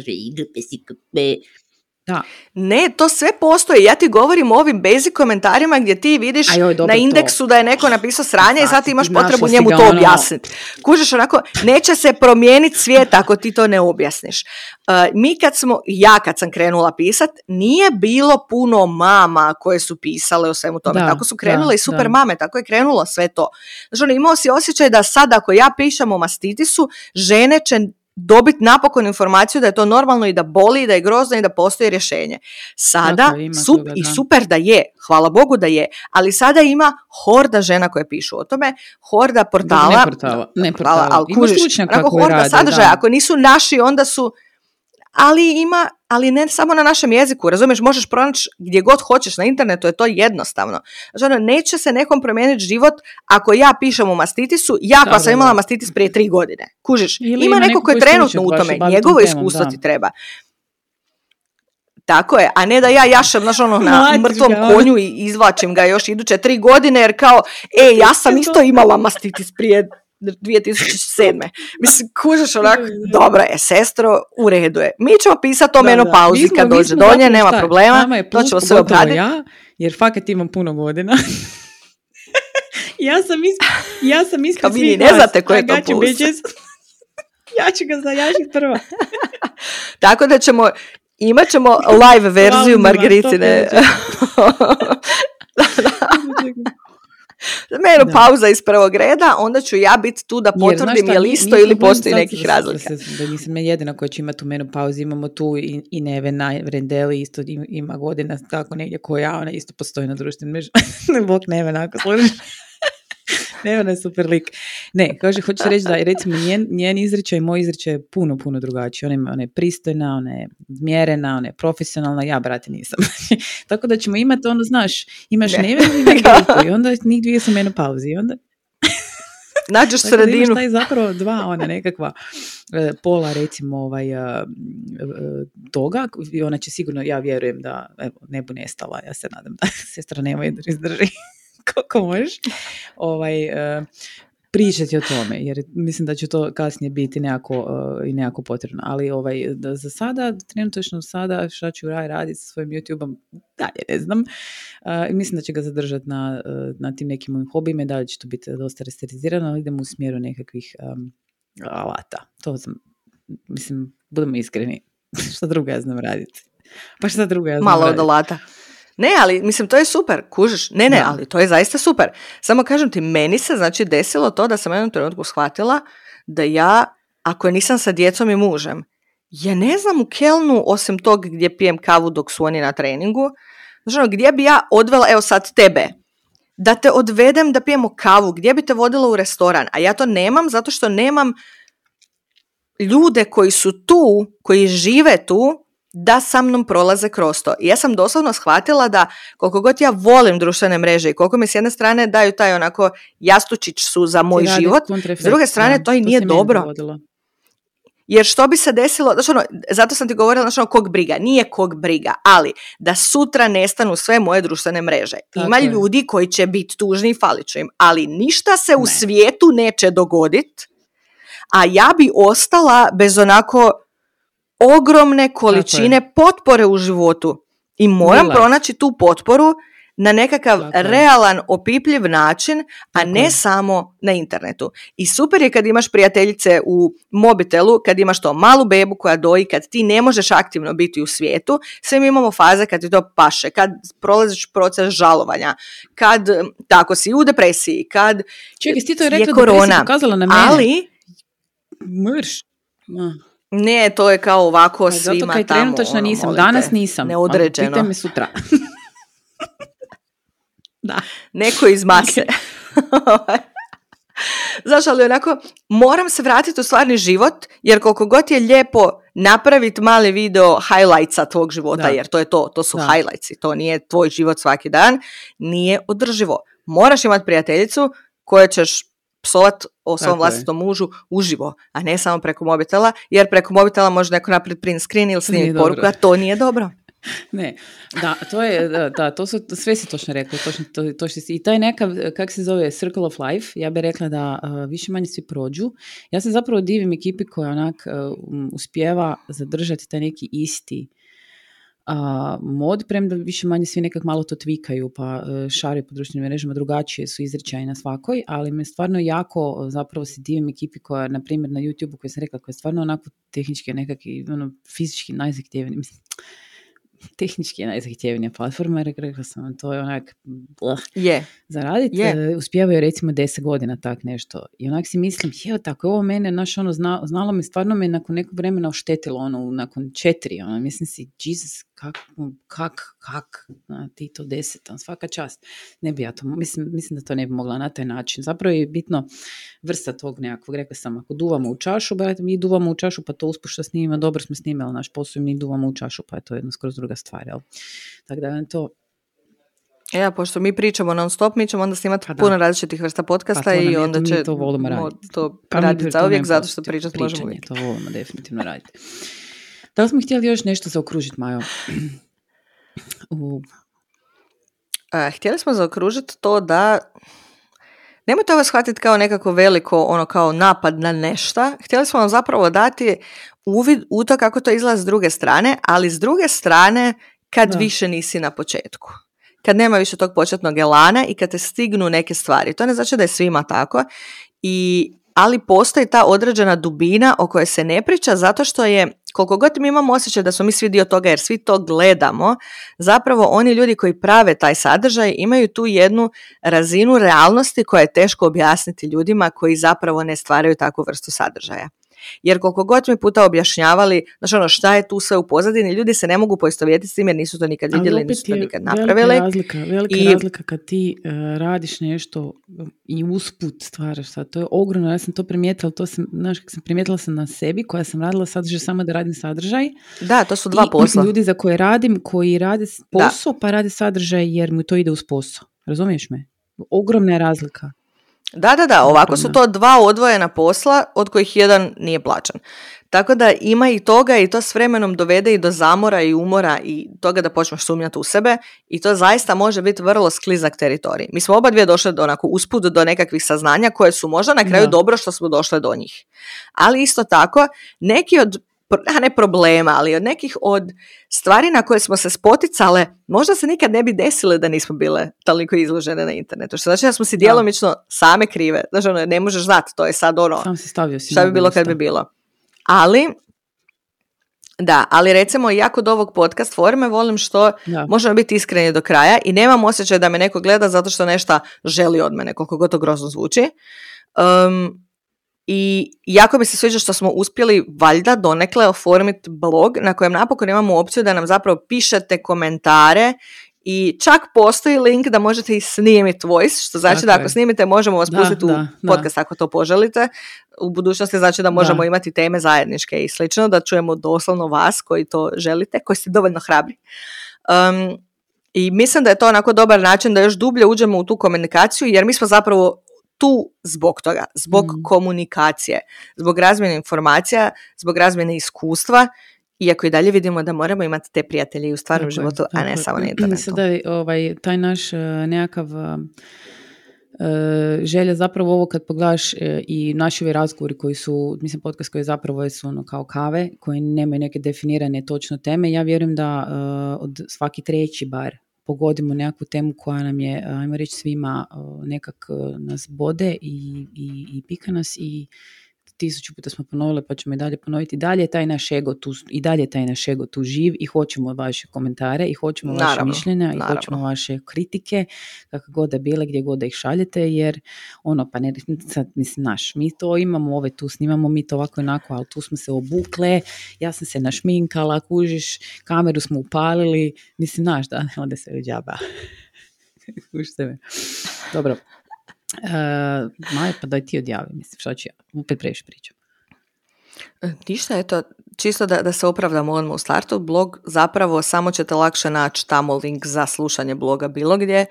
Speaker 2: si da.
Speaker 1: Ne, to sve postoji. Ja ti govorim o ovim basic komentarima gdje ti vidiš na indeksu da je neko napisao sranje i sad ti imaš potrebu njemu to ono- objasniti. Kužeš onako, neće se promijeniti svijet ako ti to ne objasniš. Uh, mi kad smo, ja kad sam krenula pisat, nije bilo puno mama koje su pisale o svemu tome. tako su krenule i super mame, tako je krenulo sve to. Znači, ono, imao si osjećaj da sad ako ja pišem o mastitisu, žene će dobiti napokon informaciju da je to normalno i da boli, da je grozno i da postoji rješenje. Sada, i super da je, hvala Bogu da je, ali sada ima horda žena koje pišu o tome, horda portala,
Speaker 2: ne portala, ne portala, ali kužiš,
Speaker 1: horda sadržaja, ako nisu naši, onda su ali ima, ali ne samo na našem jeziku, razumiješ, možeš pronaći gdje god hoćeš na internetu, je to jednostavno. Znači, ono, neće se nekom promijeniti život ako ja pišem u mastitisu, ja koja sam imala mastitis prije tri godine. Kužiš, ima, neko ko je trenutno u tome, njegovo iskustvo ti treba. Tako je, a ne da ja jašem znaš, ono, na mrtvom ono. konju i izvlačim ga još iduće tri godine jer kao, e, ja sam isto <laughs> imala mastitis prije 2007. Mislim, kužeš onako, dobro je, sestro, u redu je. Mi ćemo pisati o menopauzi kad dođe do nje, nema problema,
Speaker 2: je
Speaker 1: to ćemo sve obraditi.
Speaker 2: Ja, jer fakat imam puno godina. ja sam ispred, ja sam ispred
Speaker 1: svih ne znate ko je to plus. <laughs>
Speaker 2: ja ću ga zajašiti prvo. <laughs>
Speaker 1: Tako da ćemo, imat ćemo live verziju Margaritine. <laughs> pauza iz prvog reda, onda ću ja biti tu da potvrdim je li isto ili postoji nekih razlika.
Speaker 2: Da nisam jedina koja će imati tu menu pauzu, imamo tu i, i Neve na Vrendeli, isto ima godina tako negdje koja ona isto postoji na društvenim mrežama. <laughs> Bog Neve, ako služiš. Ne, ona je super lik. Ne, kaže, hoću reći da recimo njen, njen izričaj i moj izričaj je puno, puno drugačiji. Ona, ona je pristojna, ona je mjerena, ona je profesionalna, ja, brate, nisam. <laughs> Tako da ćemo imati, ono, znaš, imaš ne. neve <laughs> i onda njih dvije su pauzi i onda <laughs>
Speaker 1: Nađeš sredinu.
Speaker 2: Tako da zapravo dva ona nekakva e, pola recimo ovaj, e, e, toga i ona će sigurno, ja vjerujem da evo, ne bu nestala, ja se nadam da sestra nema izdrži koliko možeš, ovaj, uh, pričati o tome, jer mislim da će to kasnije biti nekako, uh, i nekako potrebno. Ali ovaj, da za sada, trenutno sada, šta ću raj raditi sa svojim YouTube-om, dalje ne znam. Uh, mislim da će ga zadržati na, na tim nekim mojim hobijima, dalje će to biti dosta resterizirano, ali idemo u smjeru nekakvih um, alata. To sam, mislim, budemo iskreni, <laughs> šta drugo ja znam raditi. Pa šta drugo ja znam
Speaker 1: Malo od alata. Ne, ali mislim to je super, kužiš. Ne, ne, ali to je zaista super. Samo kažem ti, meni se znači desilo to da sam u jednom trenutku shvatila da ja, ako nisam sa djecom i mužem, ja ne znam u Kelnu, osim tog gdje pijem kavu dok su oni na treningu, znači ono, gdje bi ja odvela, evo sad tebe, da te odvedem da pijemo kavu, gdje bi te vodila u restoran, a ja to nemam zato što nemam ljude koji su tu, koji žive tu, da sa mnom prolaze kroz to. I ja sam doslovno shvatila da koliko god ja volim društvene mreže i koliko mi s jedne strane daju taj onako jastučić su za moj život, s druge strane to i nije dobro. Jer što bi se desilo, znači ono, zato sam ti govorila, znači ono, kog briga, nije kog briga, ali da sutra nestanu sve moje društvene mreže. Ima ljudi koji će biti tužni i falit ću im, ali ništa se u svijetu neće dogoditi, a ja bi ostala bez onako ogromne količine potpore u životu i moram pronaći tu potporu na nekakav realan, opipljiv način, a ne samo na internetu. I super je kad imaš prijateljice u mobitelu, kad imaš to malu bebu koja doji, kad ti ne možeš aktivno biti u svijetu, sve mi imamo faze kad ti to paše, kad prolaziš proces žalovanja, kad tako si u depresiji, kad
Speaker 2: Čekaj, ti to je, rekla korona, pokazala na mene.
Speaker 1: Ali,
Speaker 2: mrš.
Speaker 1: Ne, to je kao ovako pa, svima
Speaker 2: zato kaj
Speaker 1: tamo.
Speaker 2: Zato nisam. Danas nisam.
Speaker 1: Neodređeno.
Speaker 2: Pitaj me sutra. <laughs>
Speaker 1: da. Neko iz mase. <laughs> Znaš, ali onako, moram se vratiti u stvarni život, jer koliko god je lijepo napraviti mali video highlightsa tvog života, jer to je to, to su da. highlightsi, to nije tvoj život svaki dan, nije održivo. Moraš imati prijateljicu koje ćeš psovat o svom vlastitom mužu uživo, a ne samo preko mobitela, jer preko mobitela može neko napraviti print screen ili snimiti poruku, a to nije dobro. <laughs>
Speaker 2: ne, da, to je, da, to su, sve si točno rekli, točno, to, to što si, i taj nekav, kak se zove, circle of life, ja bih rekla da više manje svi prođu. Ja se zapravo divim ekipi koja onak uh, uspjeva zadržati taj neki isti mod, premda više manje svi nekak malo to tvikaju pa uh, šari po društvenim mrežama drugačije su izričaji na svakoj, ali me stvarno jako zapravo se divim ekipi koja, na primjer na YouTube-u koja sam rekla, koja je stvarno onako tehnički nekakvi, ono, fizički najzahtjevniji, mislim, tehnički je najzahtjevnija platforma, jer rekla sam to je onak
Speaker 1: je.
Speaker 2: zaraditi,
Speaker 1: je.
Speaker 2: E, uspijevaju recimo deset godina tak nešto. I onak si mislim, je tako ovo mene, naš ono, zna, znalo me, stvarno me nakon nekog vremena oštetilo, ono, nakon četiri, ono, mislim si, Jesus, kak, kak, kak, na, ti to deset, svaka čast. Ne bi ja to, mislim, mislim da to ne bi mogla na taj način. Zapravo je bitno vrsta tog nekakvog, rekla sam, ako duvamo u čašu, ba, mi duvamo u čašu, pa to uspušta snima, dobro smo snimali naš posao i mi duvamo u čašu, pa je to jedno skroz druga stvar, jel? Tako da je to
Speaker 1: ja, pošto mi pričamo non stop, mi ćemo onda snimati pa puno različitih vrsta podcasta pa i onda će
Speaker 2: to volimo raditi.
Speaker 1: To pa raditi uvijek zato što pričati možemo uvijek.
Speaker 2: To volimo definitivno raditi. Da li smo htjeli još nešto zaokružiti, Majo? <clears throat>
Speaker 1: U... A, htjeli smo zaokružiti to da nemojte ovo shvatiti kao nekako veliko, ono kao napad na nešto. Htjeli smo vam zapravo dati uvid u to kako to izgleda s druge strane, ali s druge strane kad više nisi na početku. Kad nema više tog početnog elana i kad te stignu neke stvari. To ne znači da je svima tako. I ali postoji ta određena dubina o kojoj se ne priča zato što je, koliko god mi imamo osjećaj da smo mi svi dio toga jer svi to gledamo, zapravo oni ljudi koji prave taj sadržaj imaju tu jednu razinu realnosti koja je teško objasniti ljudima koji zapravo ne stvaraju takvu vrstu sadržaja. Jer koliko god mi puta objašnjavali, znači ono šta je tu sve u pozadini, ljudi se ne mogu poistovjetiti s tim jer nisu to nikad vidjeli, nisu to nikad napravili.
Speaker 2: Velika razlika, velika I... razlika kad ti uh, radiš nešto i usput stvaraš sad, to je ogromno, ja sam to primijetila, to sam, znaš, sam primijetila sam na sebi, koja sam radila sadržaj samo da radim sadržaj.
Speaker 1: Da, to su dva posla.
Speaker 2: ljudi za koje radim, koji rade posao, pa rade sadržaj jer mu to ide uz posao. Razumiješ me? Ogromna je razlika.
Speaker 1: Da, da, da, ovako su to dva odvojena posla od kojih jedan nije plaćan. Tako da ima i toga i to s vremenom dovede i do zamora i umora i toga da počneš sumnjati u sebe i to zaista može biti vrlo sklizak teritorij. Mi smo oba dvije došle do onako usput do nekakvih saznanja koje su možda na kraju dobro što smo došle do njih. Ali isto tako neki od a ne problema, ali od nekih od stvari na koje smo se spoticale, možda se nikad ne bi desile da nismo bile toliko izložene na internetu. Što znači da smo si djelomično same krive. Znači, ono, ne možeš znati, to je sad ono,
Speaker 2: Sam si stavio si
Speaker 1: šta bi bilo kad bi bilo. Ali, da, ali recimo ja kod ovog podcast forme volim što možemo biti iskreni do kraja i nemam osjećaj da me neko gleda zato što nešto želi od mene, koliko god to grozno zvuči. Um, i jako mi se sviđa što smo uspjeli valjda donekle oformiti blog na kojem napokon imamo opciju da nam zapravo pišete komentare i čak postoji link da možete i snimiti voice, što znači da ako snimite možemo vas pustiti u podcast ako to poželite. U budućnosti znači da možemo imati teme zajedničke i slično, da čujemo doslovno vas koji to želite, koji ste dovoljno hrabri. Um, I mislim da je to onako dobar način da još dublje uđemo u tu komunikaciju jer mi smo zapravo tu zbog toga, zbog mm. komunikacije, zbog razmjene informacija, zbog razmjene iskustva, iako i dalje vidimo da moramo imati te prijatelje u stvarnom životu, a ne samo na internetu.
Speaker 2: Sada ovaj, taj naš uh, nekakav uh, želja zapravo ovo kad pogledaš i naši ovi razgovori koji su, mislim podcast koji zapravo su ono kao kave, koji nemaju neke definirane točno teme, ja vjerujem da od svaki treći bar pogodimo nekakvu temu koja nam je, ajmo reći, svima nekak nas bode i, i, i pika nas i tisuću puta smo ponovili pa ćemo i dalje ponoviti. Dalje je taj naš ego tu, i dalje je taj naš ego tu živ i hoćemo vaše komentare i hoćemo vaše mišljenja i hoćemo vaše kritike, kako god da bile, gdje god da ih šaljete, jer ono, pa ne, sad, mislim, naš, mi to imamo, ove tu snimamo, mi to ovako i onako, ali tu smo se obukle, ja sam se našminkala, kužiš, kameru smo upalili, mislim, naš, da, <laughs> onda se u džaba. <laughs> me. Dobro, Uh, Maja, pa daj ti odjavi, mislim, šta ću ja, opet previše pričam.
Speaker 1: E, ništa, eto, čisto da, da se opravdamo odmah u startu, blog zapravo samo ćete lakše naći tamo link za slušanje bloga bilo gdje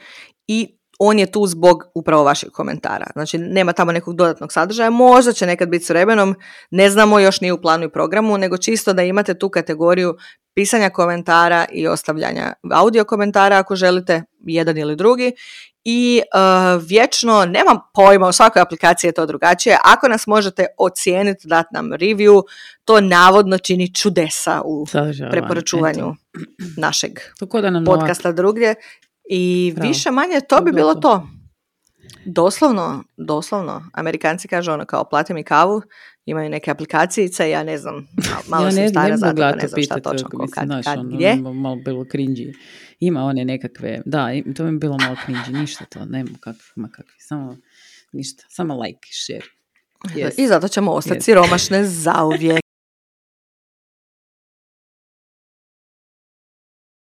Speaker 1: i on je tu zbog upravo vaših komentara. Znači, nema tamo nekog dodatnog sadržaja, možda će nekad biti s vremenom, ne znamo još ni u planu i programu, nego čisto da imate tu kategoriju pisanja komentara i ostavljanja audio komentara ako želite, jedan ili drugi. I uh, vječno, nemam pojma, u svakoj aplikaciji je to drugačije, ako nas možete ocijeniti, dati nam review, to navodno čini čudesa u
Speaker 2: Sadržava,
Speaker 1: preporučuvanju
Speaker 2: eto.
Speaker 1: našeg
Speaker 2: da nam
Speaker 1: podcasta drugdje. I
Speaker 2: Bravo.
Speaker 1: više manje to bi
Speaker 2: bi
Speaker 1: bilo
Speaker 2: bilo
Speaker 1: to. Doslovno, doslovno. Amerikanci kažu ono kao plati mi kavu, imaju neke aplikacijice, ja ne znam, mal- malo
Speaker 2: ja
Speaker 1: sam
Speaker 2: ne,
Speaker 1: stara
Speaker 2: ne
Speaker 1: zato
Speaker 2: ja
Speaker 1: ne znam šta točno, ko, kad,
Speaker 2: znaš,
Speaker 1: kad,
Speaker 2: ono,
Speaker 1: gdje.
Speaker 2: malo- malo bilo cringy. Ima one nekakve, da, to mi je bilo malo cringy, ništa to, nema kakvi, ma kakvi, samo ništa, samo like, share. Yes.
Speaker 1: I zato ćemo ostati
Speaker 2: Yes.
Speaker 1: siromašne zauvijek.